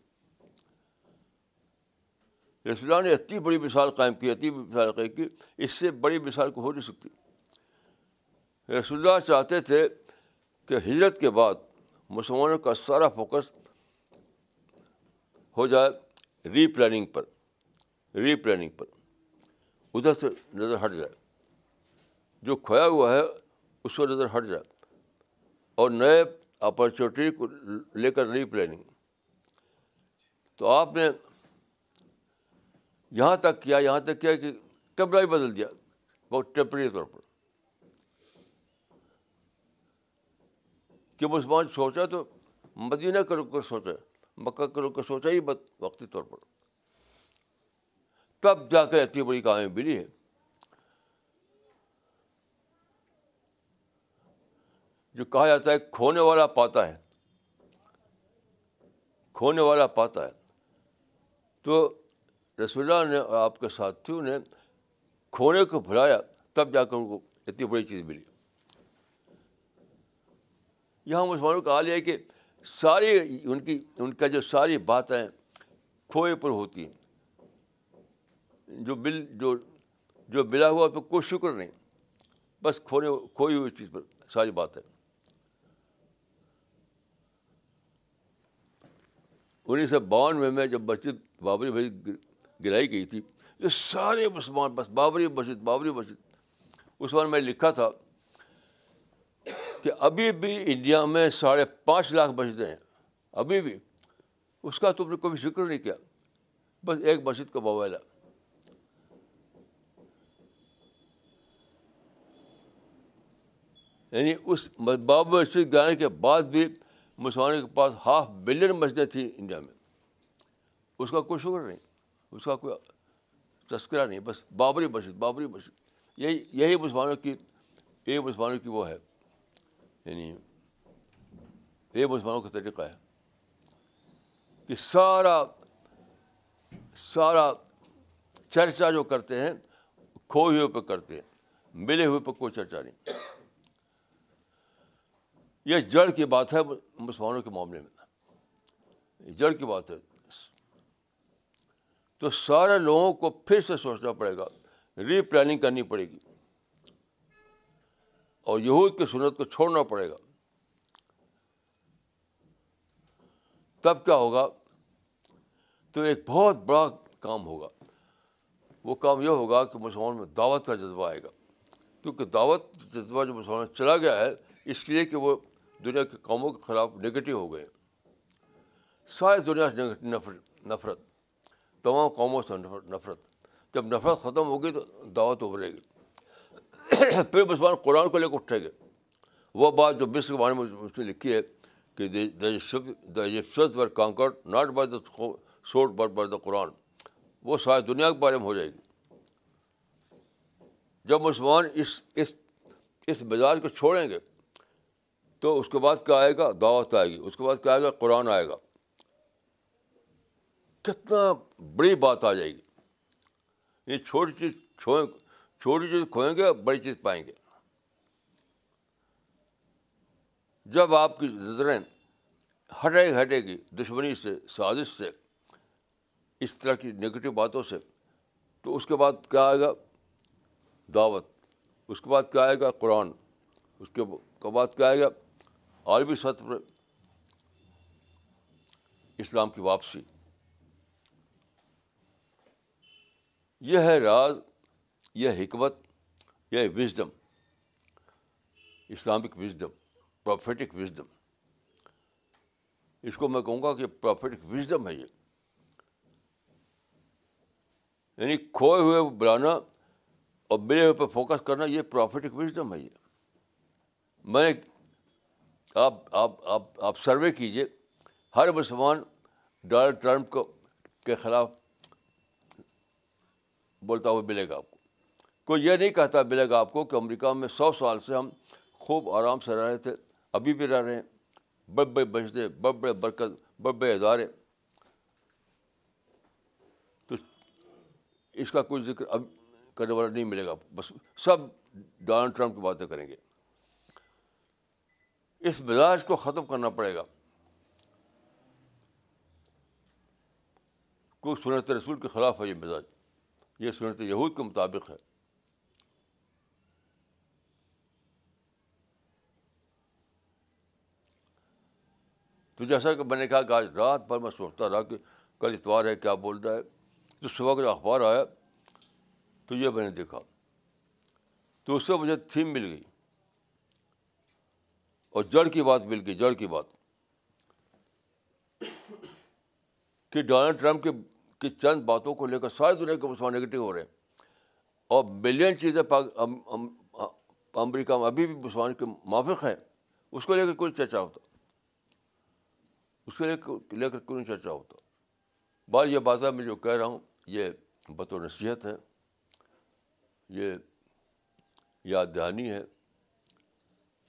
[SPEAKER 1] رسول اللہ نے اتنی بڑی مثال قائم کی، اتنی بڑی مثال قائم کی، اس سے بڑی مثال کو ہو نہیں سکتی۔ رسول اللہ چاہتے تھے کہ ہجرت کے بعد مسلمانوں کا سارا فوکس ہو جائے ری پلاننگ پر، ری پلاننگ پر۔ ادھر سے نظر ہٹ جائے۔ جو کھویا ہوا ہے، اس کو نظر ہٹ جائے۔ اور نئے اپرچونیٹی کو لے کر ری پلاننگ۔ تو آپ نے یہاں تک کیا، یہاں تک کیا کہ قبلہ ہی بدل دیا۔ بہت ٹیمپری طور پر۔ کہ مسلمان سوچا تو مدینہ کا رک کر سوچا، مکہ کا رک کر سوچا ہی وقتی طور پر۔ تب جا کر اتنی بڑی کامیابی ملی ہے۔ جو کہا جاتا ہے، کھونے والا پاتا ہے۔ کھونے والا پاتا ہے۔ تو رسول اللہ نے اور آپ کے ساتھیوں نے کھونے کو بھلایا، تب جا کر ان کو اتنی بڑی چیز ملی۔ یہاں مسلمانوں کا حال یہ ہے کہ ساری ان کی، ان کا جو ساری باتیں کھوئے پر ہوتی ہیں، جو بل، جو جو ملا ہوا پہ کوئی شکر نہیں، بس کھونے، کھوئی ہوئی چیز پر ساری باتیں۔ انیس سو بانوے میں جب مسجد بابری بھائی گرائی گئی تھی، یہ سارے مسلمان، بس بابری مسجد بابری مسجد اس بار میں لکھا تھا کہ ابھی بھی انڈیا میں ساڑھے پانچ لاکھ مسجدیں ہیں۔ ابھی بھی۔ اس کا تم نے کبھی ذکر نہیں کیا۔ بس ایک مسجد کا موبائل ہے۔ یعنی اس باب مسجد گانے کے بعد بھی مسلمانوں کے پاس ہاف بلین مسجدیں تھیں انڈیا میں۔ اس کا کوئی شکر نہیں۔ اس کا کوئی تذکرہ نہیں۔ بس بابری مسجد بابری مسجد۔ یہی یہی مسلمانوں کی، یہی مسلمانوں کی وہ ہے۔ یعنی یہ مسلمانوں کا طریقہ ہے کہ سارا سارا چرچا جو کرتے ہیں کھوئے ہوئے پہ کرتے ہیں، ملے ہوئے پہ کوئی چرچا نہیں۔ یہ جڑ کی بات ہے مسلمانوں کے معاملے میں۔ جڑ کی بات ہے۔ تو سارے لوگوں کو پھر سے سوچنا پڑے گا، ری پلاننگ کرنی پڑے گی۔ اور یہود کی سنت کو چھوڑنا پڑے گا۔ تب کیا ہوگا؟ تو ایک بہت بڑا کام ہوگا۔ وہ کام یہ ہوگا کہ مسلمان میں دعوت کا جذبہ آئے گا۔ کیونکہ دعوت جذبہ جو مسلمان میں چلا گیا ہے، اس لیے کہ وہ دنیا کے قوموں کے خلاف نگیٹو ہو گئے ساری دنیا سے نفرت نفرت، تمام قوموں سے نفرت۔ جب نفرت ختم ہوگی تو دعوت ابھرے گی۔ [COUGHS] پھر مسلمان قرآن کو لے کے اٹھے گے وہ بات جو مصر کے بارے میں اس نے لکھی ہے کہ were conquer, not by the sword but by the Quran. وہ ساری دنیا کے بارے میں ہو جائے گی۔ جب مسلمان اس اس اس مزاج کو چھوڑیں گے، تو اس کے بعد کیا آئے گا؟ دعوت آئے گی۔ اس کے بعد کیا آئے گا؟ قرآن آئے گا۔ کتنا بڑی بات آ جائے گی۔ یہ چھوٹی چیز چھوئیں چھوٹی چیز کھوئیں گے، بڑی چیز پائیں گے۔ جب آپ کی نظریں ہٹے ہٹے گی، دشمنی سے، سازش سے، اس طرح کی نگیٹو باتوں سے، تو اس کے بعد کیا آئے گا؟ دعوت۔ اس کے بعد کیا آئے گا؟ قرآن۔ اس کے بعد کیا آئے گا؟ عالمی سطح پر اسلام کی واپسی۔ یہ ہے راز یہ حکمت، یہ wisdom Islamic wisdom prophetic wisdom اس کو میں کہوں گا کہ پروفیٹک وزڈم ہے یہ۔ یعنی کھوئے ہوئے بلانا اور ملے ہوئے پہ فوکس کرنا، یہ پروفیٹک وزڈم ہے یہ۔ میں نے، آپ آپ آپ آپ سروے کیجیے ہر مسلمان ڈونلڈ ٹرمپ کو، کے خلاف بولتا ہوا ملے گا۔ آپ کو کوئی یہ نہیں کہتا ملے گا آپ کو کہ امریکہ میں سو سال سے ہم خوب آرام سے رہ رہے تھے، ابھی بھی رہ رہے ہیں۔ بڑے بڑے بچتے بڑے بڑے برکت، بڑے بڑے ادارے۔ تو اس کا کوئی ذکر اب کرنے والا نہیں ملے گا۔ بس سب ڈونلڈ ٹرمپ کی باتیں کریں گے۔ اس مزاج کو ختم کرنا پڑے گا۔ کوئی سنت رسول کے خلاف ہے یہ مزاج۔ یہ سنت یہود کے مطابق ہے۔ تو جیسا کہ میں نے کہا کہ آج رات بھر میں سوچتا رہا کہ کل اتوار ہے، کیا بول رہا ہے؟ تو صبح کا جو اخبار آیا تو یہ میں نے دیکھا۔ تو اس سے مجھے تھیم مل گئی۔ اور جڑ کی بات مل گئی، جڑ کی بات۔ کہ ڈونلڈ ٹرمپ کے کی چند باتوں کو لے کر ساری دنیا کے مسلمان نگیٹو ہو رہے ہیں۔ اور ملین چیزیں امریکہ میں ابھی بھی مسلمان کے موافق ہیں، اس کو لے کر کوئی چرچا ہوتا۔ اس کو لے کر کوئی چرچا ہوتا؟ بار یہ باتیں میں جو کہہ رہا ہوں، یہ بطور نصیحت ہے، یہ یاد دہانی ہے،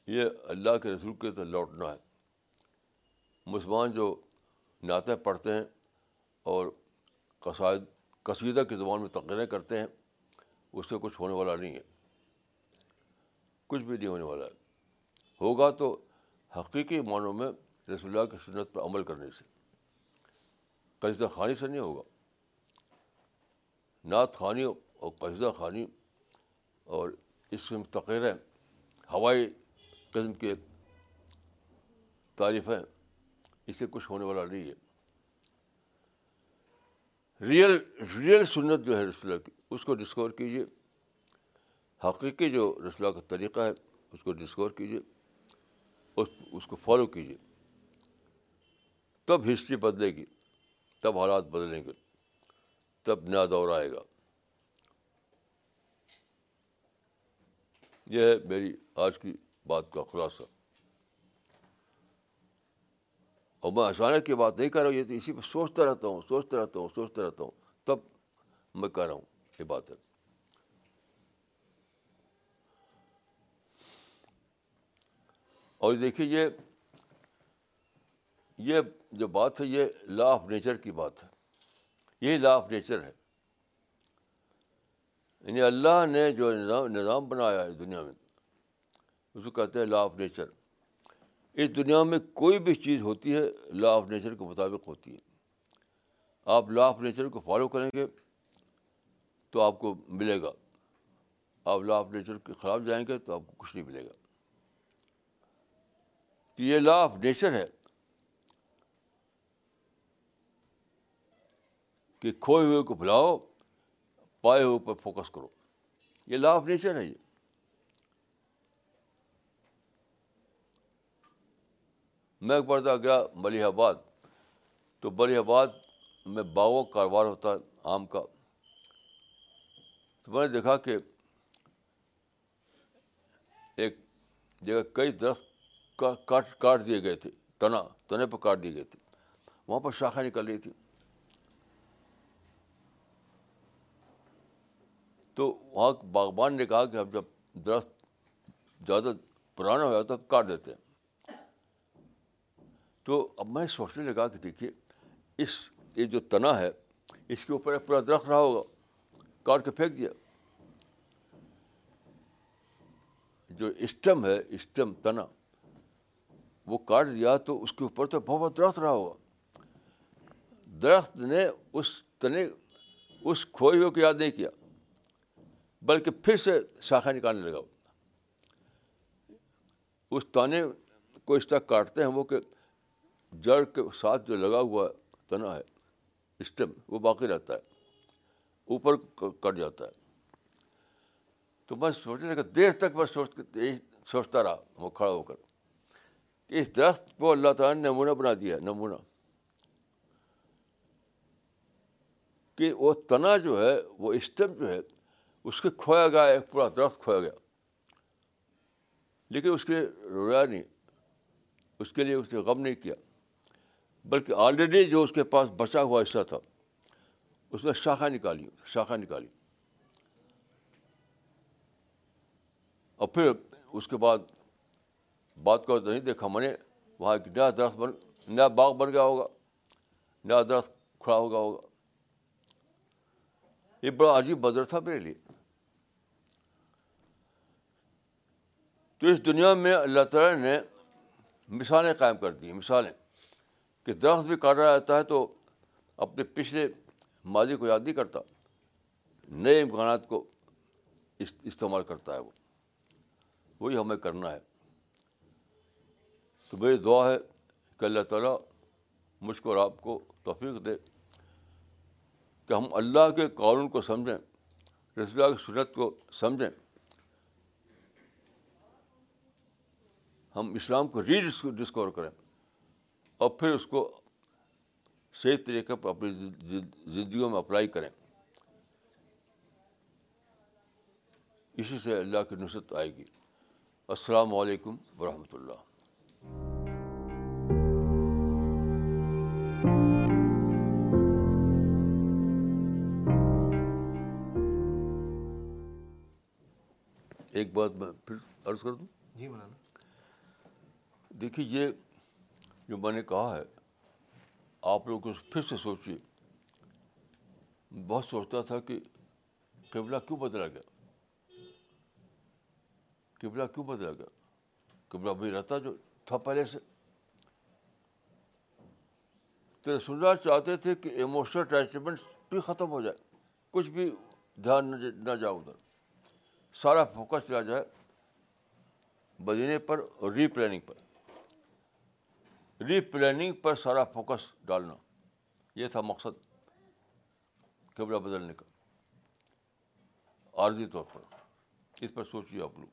[SPEAKER 1] یہ اللہ کے رسول کے تو لوٹنا ہے۔ مسلمان جو نعتیں پڑھتے ہیں اور قصائد قصیدہ کی زبان میں تقریر کرتے ہیں، اس سے کچھ ہونے والا نہیں ہے۔ کچھ بھی نہیں ہونے والا۔ ہے ہوگا تو حقیقی معنوں میں رسول اللہ کی سنت پر عمل کرنے سے۔ قصدہ خانی سے نہیں ہوگا۔ نعت خوانی اور قصدہ خانی اور اس میں تقریر ہوائی قسم کے تعریفیں اس سے کچھ ہونے والا نہیں ہے۔ ریئل ریئل سنت جو ہے رسول اللہ کی، اس کو ڈسکور کیجیے حقیقی جو رسول اللہ کا طریقہ ہے، اس کو ڈسکور کیجیے اس اس کو فالو کیجیے تب ہسٹری بدلے گی، تب حالات بدلیں گے، تب نیا دور آئے گا۔ یہ ہے میری آج کی بات کا خلاصہ۔ اور میں اچانک کی بات نہیں کر رہا ہوں، یہ تو اسی پہ سوچتا رہتا ہوں، سوچتا رہتا ہوں، سوچتا رہتا ہوں۔ تب میں کہہ رہا ہوں یہ بات ہے۔ اور دیکھیے، یہ یہ جو بات ہے، یہ لا آف نیچر کی بات ہے۔ یہی لا آف نیچر ہے۔ یعنی اللہ نے جو نظام نظام بنایا ہے دنیا میں، اس کو کہتے ہیں لا آف نیچر اس دنیا میں کوئی بھی چیز ہوتی ہے لا آف نیچر کے مطابق ہوتی ہے۔ آپ لا آف نیچر کو فالو کریں گے تو آپ کو ملے گا۔ آپ لا آف نیچر کے خلاف جائیں گے تو آپ کو کچھ نہیں ملے گا۔ تو یہ لا آف نیچر ہے۔ کہ کھوئے ہوئے کو بلاؤ، پائے ہوئے پر فوکس کرو۔ یہ لا آف نیچر ہے یہ۔ میں ایک بار گیا ملیح آباد تو ملیح آباد میں باغوں کا کاروبار ہوتا ہے، آم کا۔ تو میں نے دیکھا کہ ایک جگہ کئی درخت کاٹ کاٹ دیے گئے تھے، تنا، تنے پہ کاٹ دیے گئے تھے۔ وہاں پر شاخیں نکل رہی تھی تو وہاں باغبان نے کہا کہ اب جب درخت زیادہ پرانا ہو جاتا تو کاٹ دیتے ہیں۔ تو اب میں سوچنے لگا کہ دیکھیے، اس، یہ جو تنا ہے، اس کے اوپر پورا درخت رہا ہوگا، کاٹ کے پھینک دیا۔ جو اسٹم ہے، اسٹم تنا، وہ کاٹ دیا تو اس کے اوپر تو بہت درخت رہا ہوگا۔ درخت نے اس تنے، اس کھوئے ہوئے کو یاد نہیں کیا۔ بلکہ پھر سے شاخیں نکالنے لگا اس تانے کو اس طرح کاٹتے ہیں وہ کہ جڑ کے ساتھ جو لگا ہوا تنا ہے اسٹم وہ باقی رہتا ہے۔ اوپر کٹ جاتا ہے۔ تو میں سوچنے لگا، دیر تک میں سوچ سوچتا رہا، وہ کھڑا ہو کر۔ کہ اس درخت کو اللہ تعالیٰ نے نمونہ بنا دیا ہے نمونہ۔ کہ وہ تنا جو ہے، وہ اسٹم جو ہے اس کے کھویا گیا ایک پورا درخت کھویا گیا۔ لیکن اس کے لیے رویا نہیں۔ اس کے لیے اس نے غم نہیں کیا۔ بلکہ آلریڈی جو اس کے پاس بچا ہوا حصہ تھا، اس میں شاخہ نکالی شاخہ نکالی۔ اور پھر اس کے بعد بات کو نہیں دیکھا میں نے، وہاں ایک نیا درخت بن، نیا باغ بن گیا ہوگا، نیا درخت کھڑا ہوگا ہوگا۔ یہ بڑا عجیب بدر تھا میرے لیے۔ تو اس دنیا میں اللہ تعالیٰ نے مثالیں قائم کر دی مثالیں۔ کہ درخت بھی کاٹا جاتا ہے تو اپنے پچھلے ماضی کو یاد نہیں کرتا، نئے امکانات کو استعمال کرتا ہے وہ۔ وہی ہمیں کرنا ہے۔ تو میری دعا ہے کہ اللہ تعالیٰ مجھ کو اور آپ کو توفیق دے۔ کہ ہم اللہ کے قانون کو سمجھیں، رسول اللہ کی سنت کو سمجھیں۔ ہم اسلام کو ری ڈسکور کریں اور پھر اس کو صحیح طریقے پر اپنی زندگیوں میں اپلائی کریں۔ اسی سے اللہ کی نصرت آئے گی۔ السلام علیکم ورحمۃ اللہ۔ ایک بات میں پھر عرض کر دوں؟
[SPEAKER 2] جی مولانا۔
[SPEAKER 1] دیکھیے یہ جو میں نے کہا ہے آپ لوگ پھر سے سوچیے بہت سوچتا تھا کہ قبلہ کیوں بدلا گیا؟ قبلہ کیوں بدلا گیا؟ قبلہ بھی رہتا جو تھا پہلے سے۔ تو رسول چاہتے تھے کہ ایموشنل اٹیچمنٹ بھی ختم ہو جائے کچھ بھی دھیان نہ جاؤ ادھر۔ سارا فوکس چلا جائے بدینے پر اور ری پلاننگ پر۔ ری پلاننگ پر سارا فوکس ڈالنا۔ یہ تھا مقصد قبلہ بدلنے کا عارضی طور پر۔ اس پر سوچیے آپ لوگ۔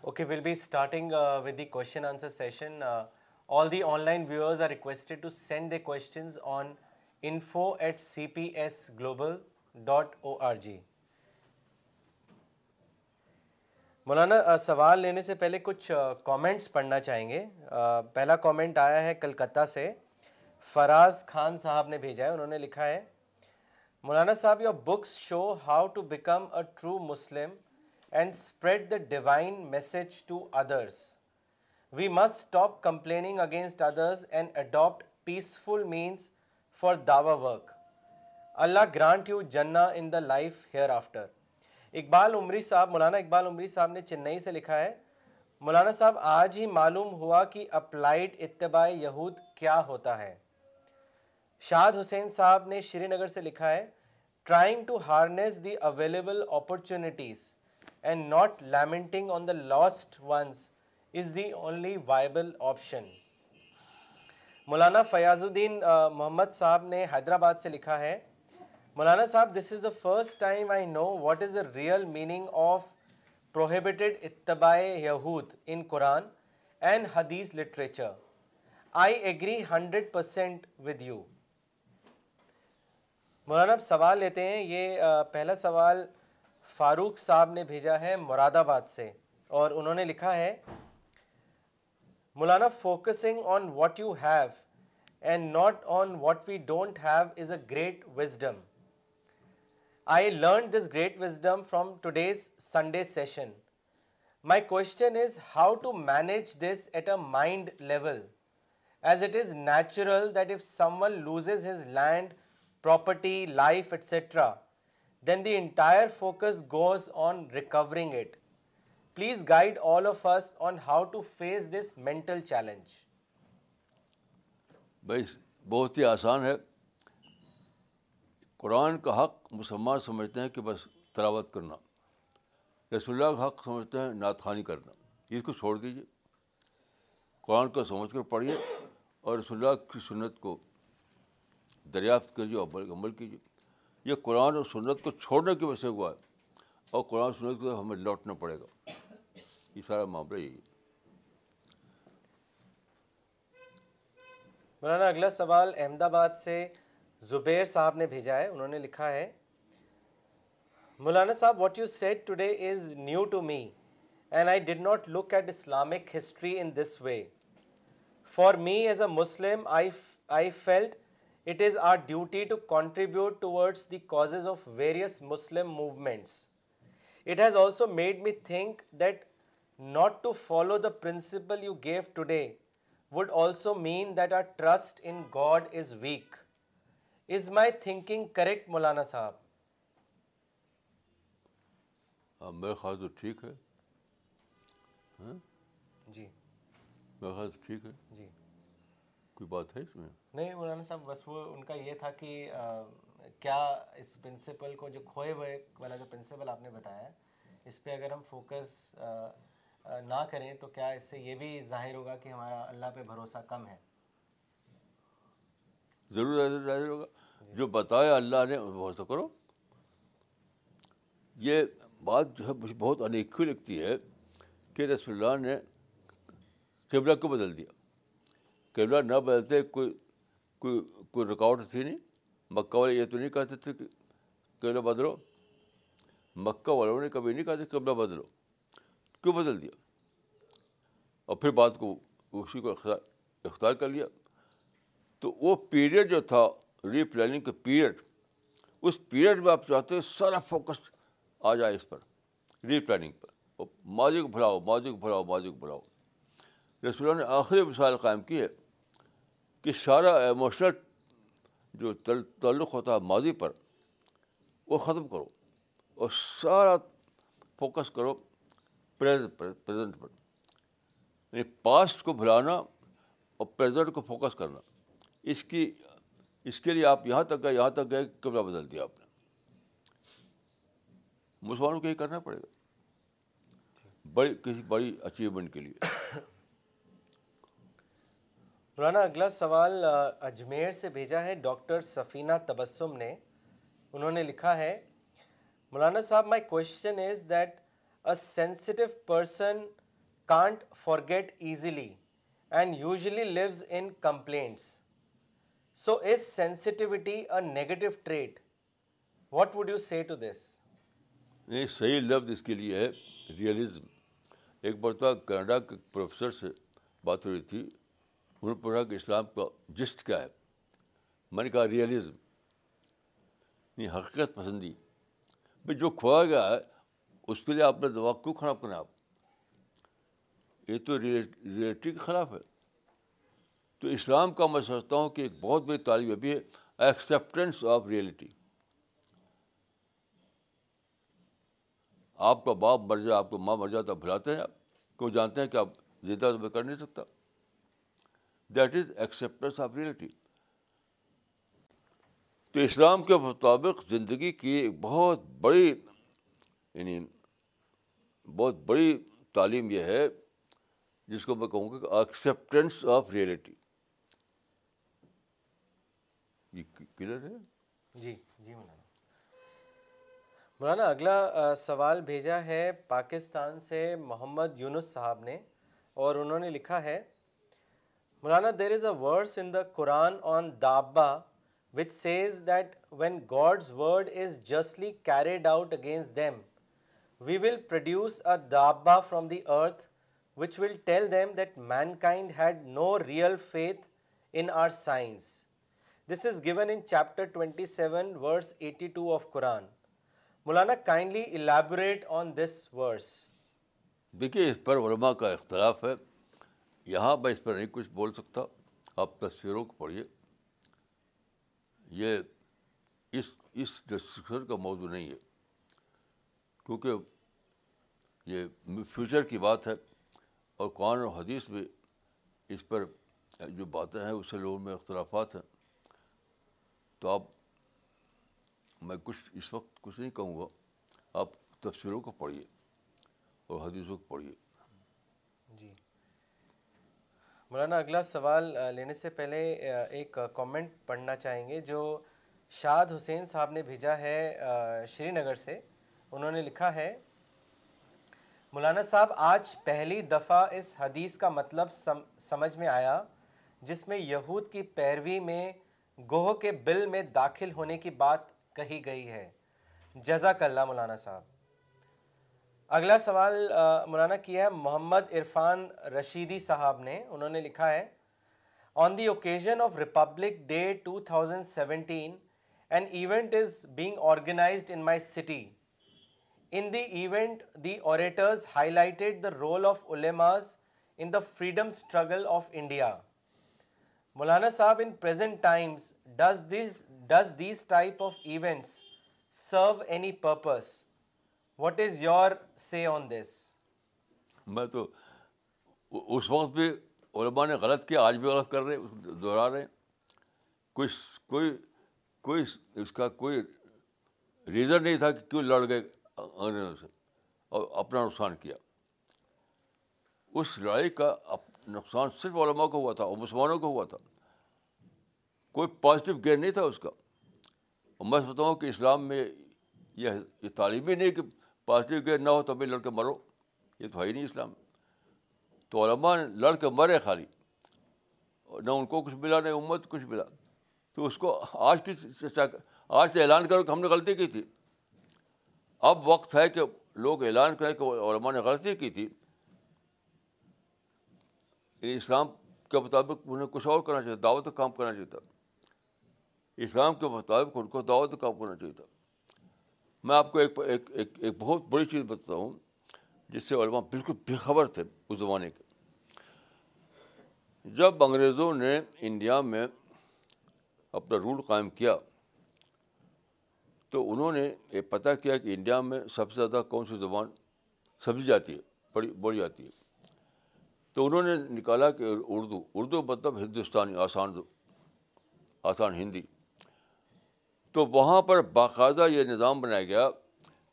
[SPEAKER 2] Okay will be starting with the question answer session all the online viewers are requested to send the questions on info at C P S global dot O R G مولانا سوال لینے سے پہلے کچھ کامنٹس پڑھنا چاہیں گے۔ پہلا کامنٹ آیا ہے کلکتہ سے۔ فراز خان صاحب نے بھیجا ہے، انہوں نے لکھا ہے۔ مولانا صاحب your books show how to become a true Muslim and spread the divine message to others we must stop complaining against others and adopt peaceful means for Dawa work Allah grant you جنا in the life hereafter Iqbal Umri صاحب، مولانا اقبال عمری صاحب نے چنئی سے لکھا ہے، مولانا صاحب، آج ہی معلوم ہوا کہ اپلائیڈ اتباع یہود کیا ہوتا ہے۔ شاد حسین صاحب نے شری نگر سے لکھا ہے trying to harness the available opportunities and not lamenting on the lost ones is the only viable option مولانا فیاض الدین محمد صاحب نے حیدرآباد سے لکھا ہے مولانا صاحب this is the first time I know what is the real meaning of prohibited اتباع یہود ان قرآن اینڈ حدیث literature I agree hundred percent with you مولانا اب سوال لیتے ہیں یہ پہلا سوال فاروق صاحب نے بھیجا ہے مراد آباد سے اور انہوں نے لکھا ہے مولانا focusing on what you have and not on what we don't have is a great wisdom I learn this great wisdom from today's Sunday session my question is how to manage this at a mind level as it is natural that if someone loses his land property life etcetera then the entire focus goes on recovering it please guide all of us on how to face this mental challenge
[SPEAKER 1] بھائی، بہت ہی آسان ہے۔ قرآن کا حق مسلمان سمجھتے ہیں کہ بس تلاوت کرنا، رسول اللہ کا حق سمجھتے ہیں نعت خوانی کرنا اس کو چھوڑ دیجیے قرآن کو سمجھ کر پڑھیے اور رسول اللہ کی سنت کو دریافت کیجیے اور عمل کیجیے یہ قرآن اور سنت کو چھوڑنے کی وجہ سے ہوا ہے اور قرآن سنت کو ہمیں لوٹنا پڑے گا۔ یہ سارا معاملہ یہی ہے۔
[SPEAKER 2] مولانا، اگلا سوال احمد آباد سے زبیر صاحب نے بھیجا ہے، انہوں نے لکھا ہے، مولانا صاحب what you said today is new to me and I did not look at Islamic history in this way for me as a Muslim I felt it is our duty to contribute towards the causes of various Muslim movements it has also made me think that not to follow the principle you gave today would also mean that our trust in God is weak. Is my thinking correct, Maulana Sahab?
[SPEAKER 1] میرا خیال تو ٹھیک ہے۔
[SPEAKER 2] جی۔
[SPEAKER 1] میرا خیال تو ٹھیک ہے۔
[SPEAKER 2] جی۔
[SPEAKER 1] کوئی بات ہے اس میں؟
[SPEAKER 2] نہیں مولانا صاحب بس وہ ان کا یہ تھا کہ کیا اس پرنسپل کو جو کھوئے ہوئے والا جو پرنسپل آپ نے بتایا اس پہ اگر ہم فوکس نہ کریں تو کیا اس سے یہ بھی ظاہر ہوگا کہ ہمارا اللہ پہ بھروسہ کم ہے؟
[SPEAKER 1] ضرور ظاہر ہوگا جو بتایا اللہ نے بھروسہ کرو۔ یہ بات جو ہے، مجھے بہت انیکھی لگتی ہے کہ رسول اللہ نے قبلہ کو بدل دیا؟ قبلہ نہ بدلتے کوئی کوئی کوئی رکاوٹ تھی نہیں۔ مکہ والے یہ تو نہیں کہتے تھے کہ قبلہ بدلو۔ مکہ والوں نے کبھی نہیں کہتے قبلہ بدلو۔ کیوں بدل دیا؟ اور پھر بات کو، اسی کو اختیار کر لیا۔ تو وہ پیریڈ جو تھا ری پلاننگ کا پیریڈ اس پیریڈ میں آپ چاہتے ہیں سارا فوکس آ جائے اس پر ری پلاننگ پر ماضی کو بھلاؤ، ماضی کو بھلاؤ، ماضی کو بھلاؤ. رسول نے آخری مثال قائم کی ہے کہ سارا ایموشنل جو تعلق ہوتا ہے ماضی پر، وہ ختم کرو اور سارا فوکس کرو پریزنٹ پر یعنی پاسٹ کو بھلانا اور پریزنٹ کو فوکس کرنا. اس کی، اس کے لیے آپ یہاں تک گئے، یہاں تک گئے کبلا بدل دیا آپ نے۔ مسلمانوں کو یہ کرنا پڑے گا۔ بڑی، کسی بڑی اچیومنٹ کے لیے۔
[SPEAKER 2] مولانا، اگلا سوال اجمیر سے بھیجا ہے۔ ڈاکٹر سفینہ تبسم نے۔ انہوں نے لکھا ہے، مولانا صاحب my question is that a sensitive person can't forget easily and usually lives in complaints so is sensitivity a negative trait what would you say to this
[SPEAKER 1] نہیں، صحیح لفظ اس کے لیے ہے ریئلزم ایک مرتبہ کینیڈا کے پروفیسر سے بات ہو رہی تھی، انہوں نے پوچھا کہ اسلام کا جسٹ کیا ہے؟ میں نے کہا ریئلزم نہیں، حقیقت پسندی. بھائی جو کھویا گیا ہے، اس کے لیے آپ نے دوا کیوں خراب کریں آپ؟ یہ تو ریئلٹی کے خلاف ہے۔ تو اسلام کا میں سمجھتا ہوں کہ ایک بہت بڑی تعلیم یہ بھی ہے ایکسیپٹینس آف ریئلٹی آپ کا باپ مر جائے، آپ کو ماں مر جائے تو بھلاتے ہیں، آپ کہ وہ جانتے ہیں کہ آپ زندہ تو میں کر نہیں سکتا؟ That is acceptance of reality تو اسلام کے مطابق زندگی کی ایک بہت بڑی یعنی بہت بڑی تعلیم یہ ہے، جس کو میں کہوں گا کہ ایکسیپٹینس آف ریئلٹی یہ کلیئر ہے
[SPEAKER 2] جی جی مولانا۔ مولانا، اگلا سوال بھیجا ہے پاکستان سے محمد یونس صاحب نے اور انہوں نے لکھا ہے، مولانا there is a words in the Quran on دابا which says that when God's word is justly carried out against them we will produce a دابا from the earth which will tell them that mankind had no real faith in our signs this is given in chapter twenty seven verse eighty two of Quran Maulana kindly elaborate on this verse
[SPEAKER 1] دیکھیے، اس پر علماء کا اختلاف ہے۔ یہاں میں اس پر نہیں کچھ بول سکتا۔ آپ تصویروں کو پڑھیے۔ یہ اس اس ڈسکشن کا موضوع نہیں ہے۔ کیونکہ یہ فیوچر کی بات ہے۔ اور قرآن و حدیث بھی اس پر جو باتیں ہیں، اس سے لوگوں میں اختلافات ہیں۔ تو آپ میں کچھ اس وقت کچھ نہیں کہوں گا، آپ تفسیروں کو پڑھیے اور حدیثوں کو پڑھیے۔
[SPEAKER 2] جی۔ مولانا، اگلا سوال لینے سے پہلے ایک کامنٹ پڑھنا چاہیں گے، جو شاد حسین صاحب نے بھیجا ہے شری نگر سے۔ انہوں نے لکھا ہے، مولانا صاحب، آج پہلی دفعہ اس حدیث کا مطلب سمجھ میں آیا، جس میں یہود کی پیروی میں گوہ کے بل میں داخل ہونے کی بات کہی گئی ہے۔ جزاک اللہ مولانا صاحب۔ اگلا سوال مولانا کیا ہے؟ محمد عرفان رشیدی صاحب نے، انہوں نے لکھا ہے on the occasion of Republic Day two thousand seventeen an event is being organised in my city in the event the orators highlighted the role of علماز in the freedom struggle of India مولانا صاحب in present times does this does these type of events serve any purpose what is your say on this
[SPEAKER 1] میں تو اس وقت بھی علماء نے غلط کیا، آج بھی غلط کر رہے، دہرا رہے ہیں۔ کوئی کوئی کوئی اس کا کوئی ریزن نہیں تھا کہ کیوں لڑ گئے انگریزوں سے اور اپنا نقصان کیا۔ اس لڑائی کا نقصان صرف علماء کو ہوا تھا اور مسلمانوں کو ہوا تھا۔ کوئی پازیٹیو گین نہیں تھا اس کا۔ اور میں سوچتا ہوں کہ اسلام میں یہ تعلیم ہی نہیں کہ پازیٹیو گین نہ ہو تبھی لڑ کے مرو۔ یہ تو ہے ہی نہیں اسلام۔ تو علماء لڑ کے مرے خالی۔ نہ ان کو کچھ ملا، نہ امت کچھ ملا۔ تو اس کو آج کی آج سے اعلان کرو کہ ہم نے غلطی کی تھی۔ اب وقت ہے کہ لوگ اعلان کریں کہ علماء نے غلطی کی تھی۔ اسلام کے مطابق انہیں کچھ اور کرنا چاہیے دعوت کا کام کرنا چاہیے تھا۔ اسلام کے مطابق ان کو دعوت کا کام کرنا چاہیے تھا۔ میں آپ کو ایک ایک ایک, ایک بہت بڑی چیز بتاتا ہوں جس سے علماء بالکل بے خبر تھے اس زمانے کے۔ جب انگریزوں نے انڈیا میں اپنا رول قائم کیا تو انہوں نے یہ پتہ کیا کہ انڈیا میں سب سے زیادہ کون سی زبان سمجھی جاتی ہے پڑھی بولی جاتی ہے۔ تو انہوں نے نکالا کہ اردو اردو مطلب ہندوستانی، آسان آسان ہندی۔ تو وہاں پر باقاعدہ یہ نظام بنایا گیا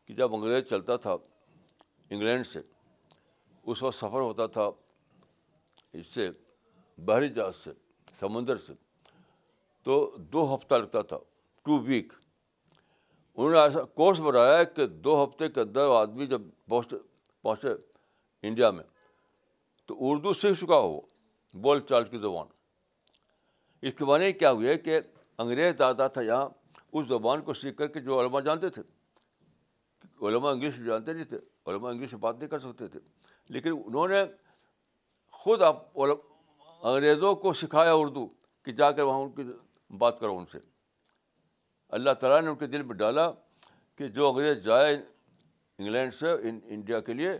[SPEAKER 1] کہ جب انگریز چلتا تھا انگلینڈ سے، اس وقت سفر ہوتا تھا اس سے، بحری جہاز سے، سمندر سے۔ تو دو ہفتہ لگتا تھا، ٹو ویک۔ انہوں نے ایسا کورس بنایا کہ دو ہفتے کے اندر آدمی جب پہنچے پہنچے انڈیا میں تو اردو سیکھ چکا ہو بول چال کی زبان۔ اس کے معنی کیا ہوئے کہ انگریز دادا تھا یہاں، اس زبان کو سیکھ کر کے جو علماء جانتے تھے، علماء انگلش جانتے نہیں تھے، علماء انگلش بات نہیں کر سکتے تھے۔ لیکن انہوں نے خود آپ انگریزوں کو سکھایا اردو کہ جا کر وہاں ان کی بات کرو ان سے۔ اللہ تعالیٰ نے ان کے دل میں ڈالا کہ جو انگریز جائے انگلینڈ سے انڈیا کے لیے،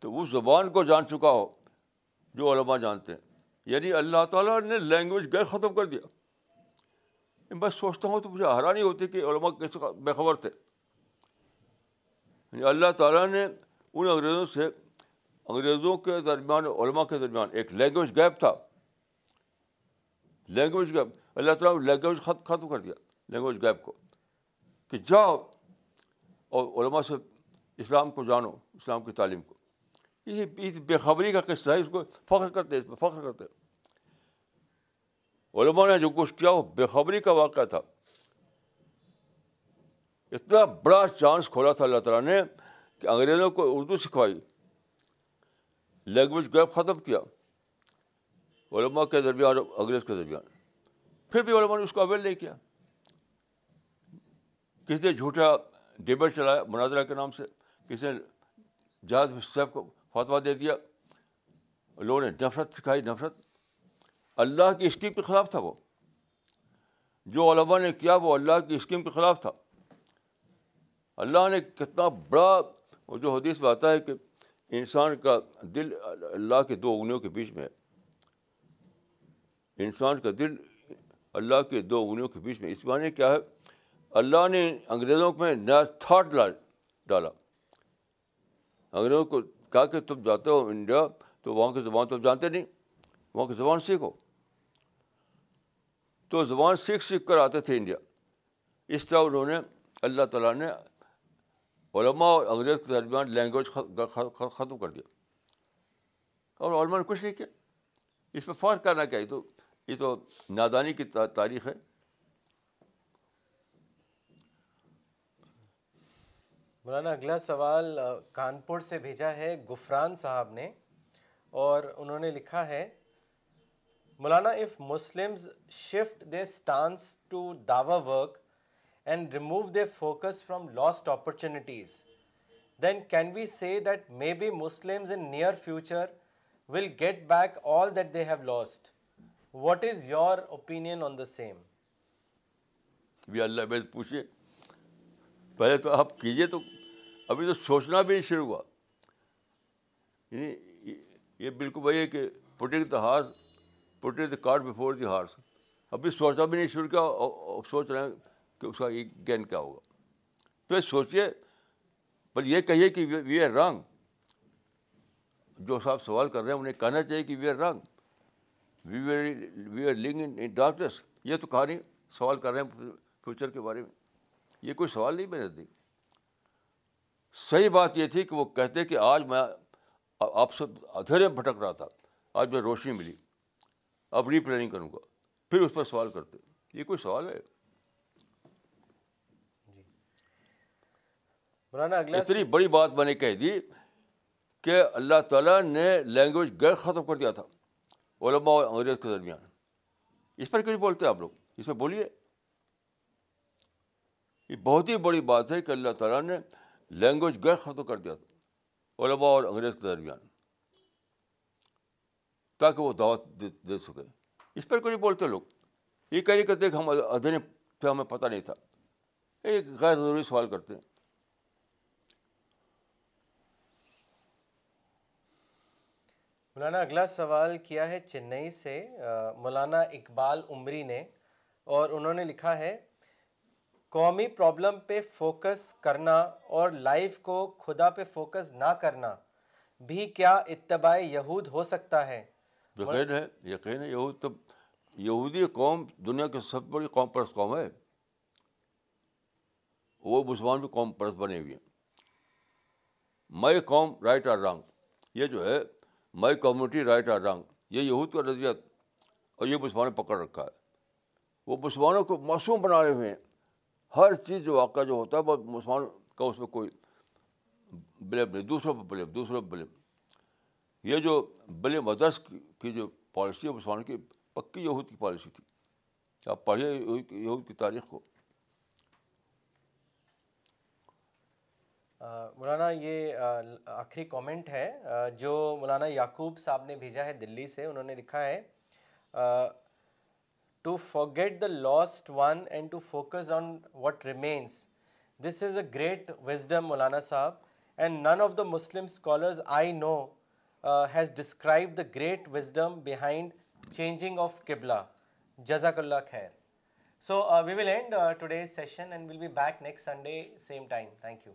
[SPEAKER 1] تو اس زبان کو جان چکا ہو۔ جو علماء جانتے ہیں۔ یعنی اللہ تعالیٰ نے لینگویج گئے ختم کر دیا۔ میں سوچتا ہوں تو مجھے حیرانی ہوتی کہ علماء کیسے بے خبر تھے۔ یعنی اللہ تعالیٰ نے ان انگریزوں سے انگریزوں کے درمیان علماء کے درمیان ایک لینگویج گیپ تھا۔ لینگویج گیپ اللہ تعالیٰ نے لینگویج ختم کر دیا۔ لینگویج گیپ کو۔ کہ جاؤ اور علماء سے اسلام کو جانو، اسلام کی تعلیم کو۔ یہ بے خبری کا قصہ ہے، اس کو فخر کرتے اس پہ فخر کرتے علماء نے جو کچھ کیا، وہ بےخبری کا واقعہ تھا۔ اتنا بڑا چانس کھولا تھا اللہ تعالیٰ نے کہ انگریزوں کو اردو سکھوائی لینگویج گیپ ختم کیا۔ علماء کے درمیان اور انگریز کے درمیان۔ پھر بھی علماء نے اس کو اویل نہیں کیا۔ کسی نے جھوٹا ڈبیٹ چلایا مناظرہ کے نام سے، کسی نے جہاز صاحب کو فاتوہ دے دیا، لوگوں نے نفرت سکھائی، نفرت۔ اللہ کی اسکیم کے خلاف تھا وہ۔ جو علماء نے کیا، وہ اللہ کی اسکیم کے خلاف تھا۔ اللہ نے کتنا بڑا، وہ جو حدیث میں آتا ہے کہ انسان کا دل اللہ کے دو انگلیوں کے بیچ میں ہے۔ انسان کا دل اللہ کے دو انگلیوں کے بیچ میں اس معنی کیا ہے؟ اللہ نے انگریزوں میں نیا تھاٹ ڈالا۔ انگریزوں کو کہا کہ تم جاتے ہو انڈیا تو وہاں کی زبان تو جانتے نہیں، وہاں کی زبان سیکھو۔ تو زبان سیکھ سیکھ کر آتے تھے انڈیا۔ اس طرح انہوں نے اللہ تعالیٰ نے علماء اور انگریز کے درمیان لینگویج ختم کر دیا۔ اور علماء نے کچھ نہیں کیا۔ اس پہ فرق کرنا کیا؟ یہ تو یہ تو نادانی کی تاریخ ہے۔
[SPEAKER 2] مولانا، اگلا سوال کانپور سے بھیجا ہے گفران صاحب نے اور انہوں نے لکھا ہے، مولانا if Muslim shift their stance to Dawa work and remove their focus from lost opportunities then can we say that may be Muslim in near future will get back all that they have lost what is your opinion on the same
[SPEAKER 1] اللہ میں پوچھیے پہلے تو آپ کیجیے تو ابھی تو سوچنا بھی نہیں شروع ہوا۔ یعنی یہ بالکل وہی ہے کہ putting the horse putting the cart before the horse ابھی سوچنا بھی نہیں شروع کیا اور سوچ رہے ہیں کہ اس کا یہ گین کیا ہوگا۔ تو سوچیے پر یہ کہیے کہ وی آر رانگ جو صاحب سوال کر رہے ہیں، انہیں کہنا چاہیے کہ we are wrong we we are living in darkness یہ تو کہا نہیں سوال کر رہے ہیں فیوچر کے بارے میں۔ یہ کوئی سوال نہیں میرے نزدیک صحیح بات یہ تھی کہ وہ کہتے کہ آج میں آپ سے ادھیرے بھٹک رہا تھا آج میں روشنی ملی۔ اب ری پلاننگ کروں گا۔ پھر اس پر سوال کرتے یہ کوئی سوال ہے؟ جی۔ اتنی بڑی بات میں نے کہہ دی کہ اللہ تعالیٰ نے لینگویج غیر ختم کر دیا تھا علماء اور انگریز کے درمیان۔ اس پر کیوں بولتے آپ لوگ؟ اس میں بولیے۔ یہ بہت ہی بڑی بات ہے کہ اللہ تعالیٰ نے لینگویج غیر ختم کر دیا تھا، علماء اور انگریز کے درمیان، تاکہ وہ دعوت دے سکے۔ اس پر کوئی بولتے لوگ۔ یہ کہہ نہیں کرتے کہ ہم ادھیرے تھے ہمیں پتہ نہیں تھا۔ ایک غیر ضروری سوال کرتے ہیں۔
[SPEAKER 2] مولانا، اگلا سوال کیا ہے؟ چنئی سے مولانا اقبال عمری نے، اور انہوں نے لکھا ہے قومی پرابلم پہ فوکس کرنا اور لائف کو خدا پہ فوکس نہ کرنا بھی کیا اتباع یہود ہو سکتا ہے؟
[SPEAKER 1] یقین ہے یقین ہے، یہود تو یہودی قوم دنیا کی سب بڑی قوم پرست قوم ہے۔ وہ مسلمان بھی قوم پرست بنے ہوئے ہیں۔ مائی قوم رائٹ آر رانگ۔ یہ جو ہے، my community right or wrong. یہ یہود کا نظریہ اور یہ مسلمان پکڑ رکھا ہے۔ وہ مسلمانوں کو معصوم بنا رہے ہوئے ہیں۔ ہر چیز جو واقعہ جو ہوتا ہے، وہ مسلمان کا اس میں کوئی بلیم نہیں، دوسروں پہ بلیم، دوسروں پہ بلیم۔ یہ جو بلیم ادرس کی جو پالیسی ہے، مسلمان کی پکی یہود کی پالیسی تھی۔ آپ پڑھیے یہود کی تاریخ کو۔
[SPEAKER 2] مولانا، یہ آخری کامنٹ ہے جو مولانا یعقوب صاحب نے بھیجا ہے دلی سے، انہوں نے لکھا ہے to forget the lost one and to focus on what remains this is a great wisdom مولانا صاحب and none of the Muslim scholars I know has describe the great wisdom behind changing of قبلہ جزاک اللہ خیر so we will end today session and will be back next Sunday same time thank you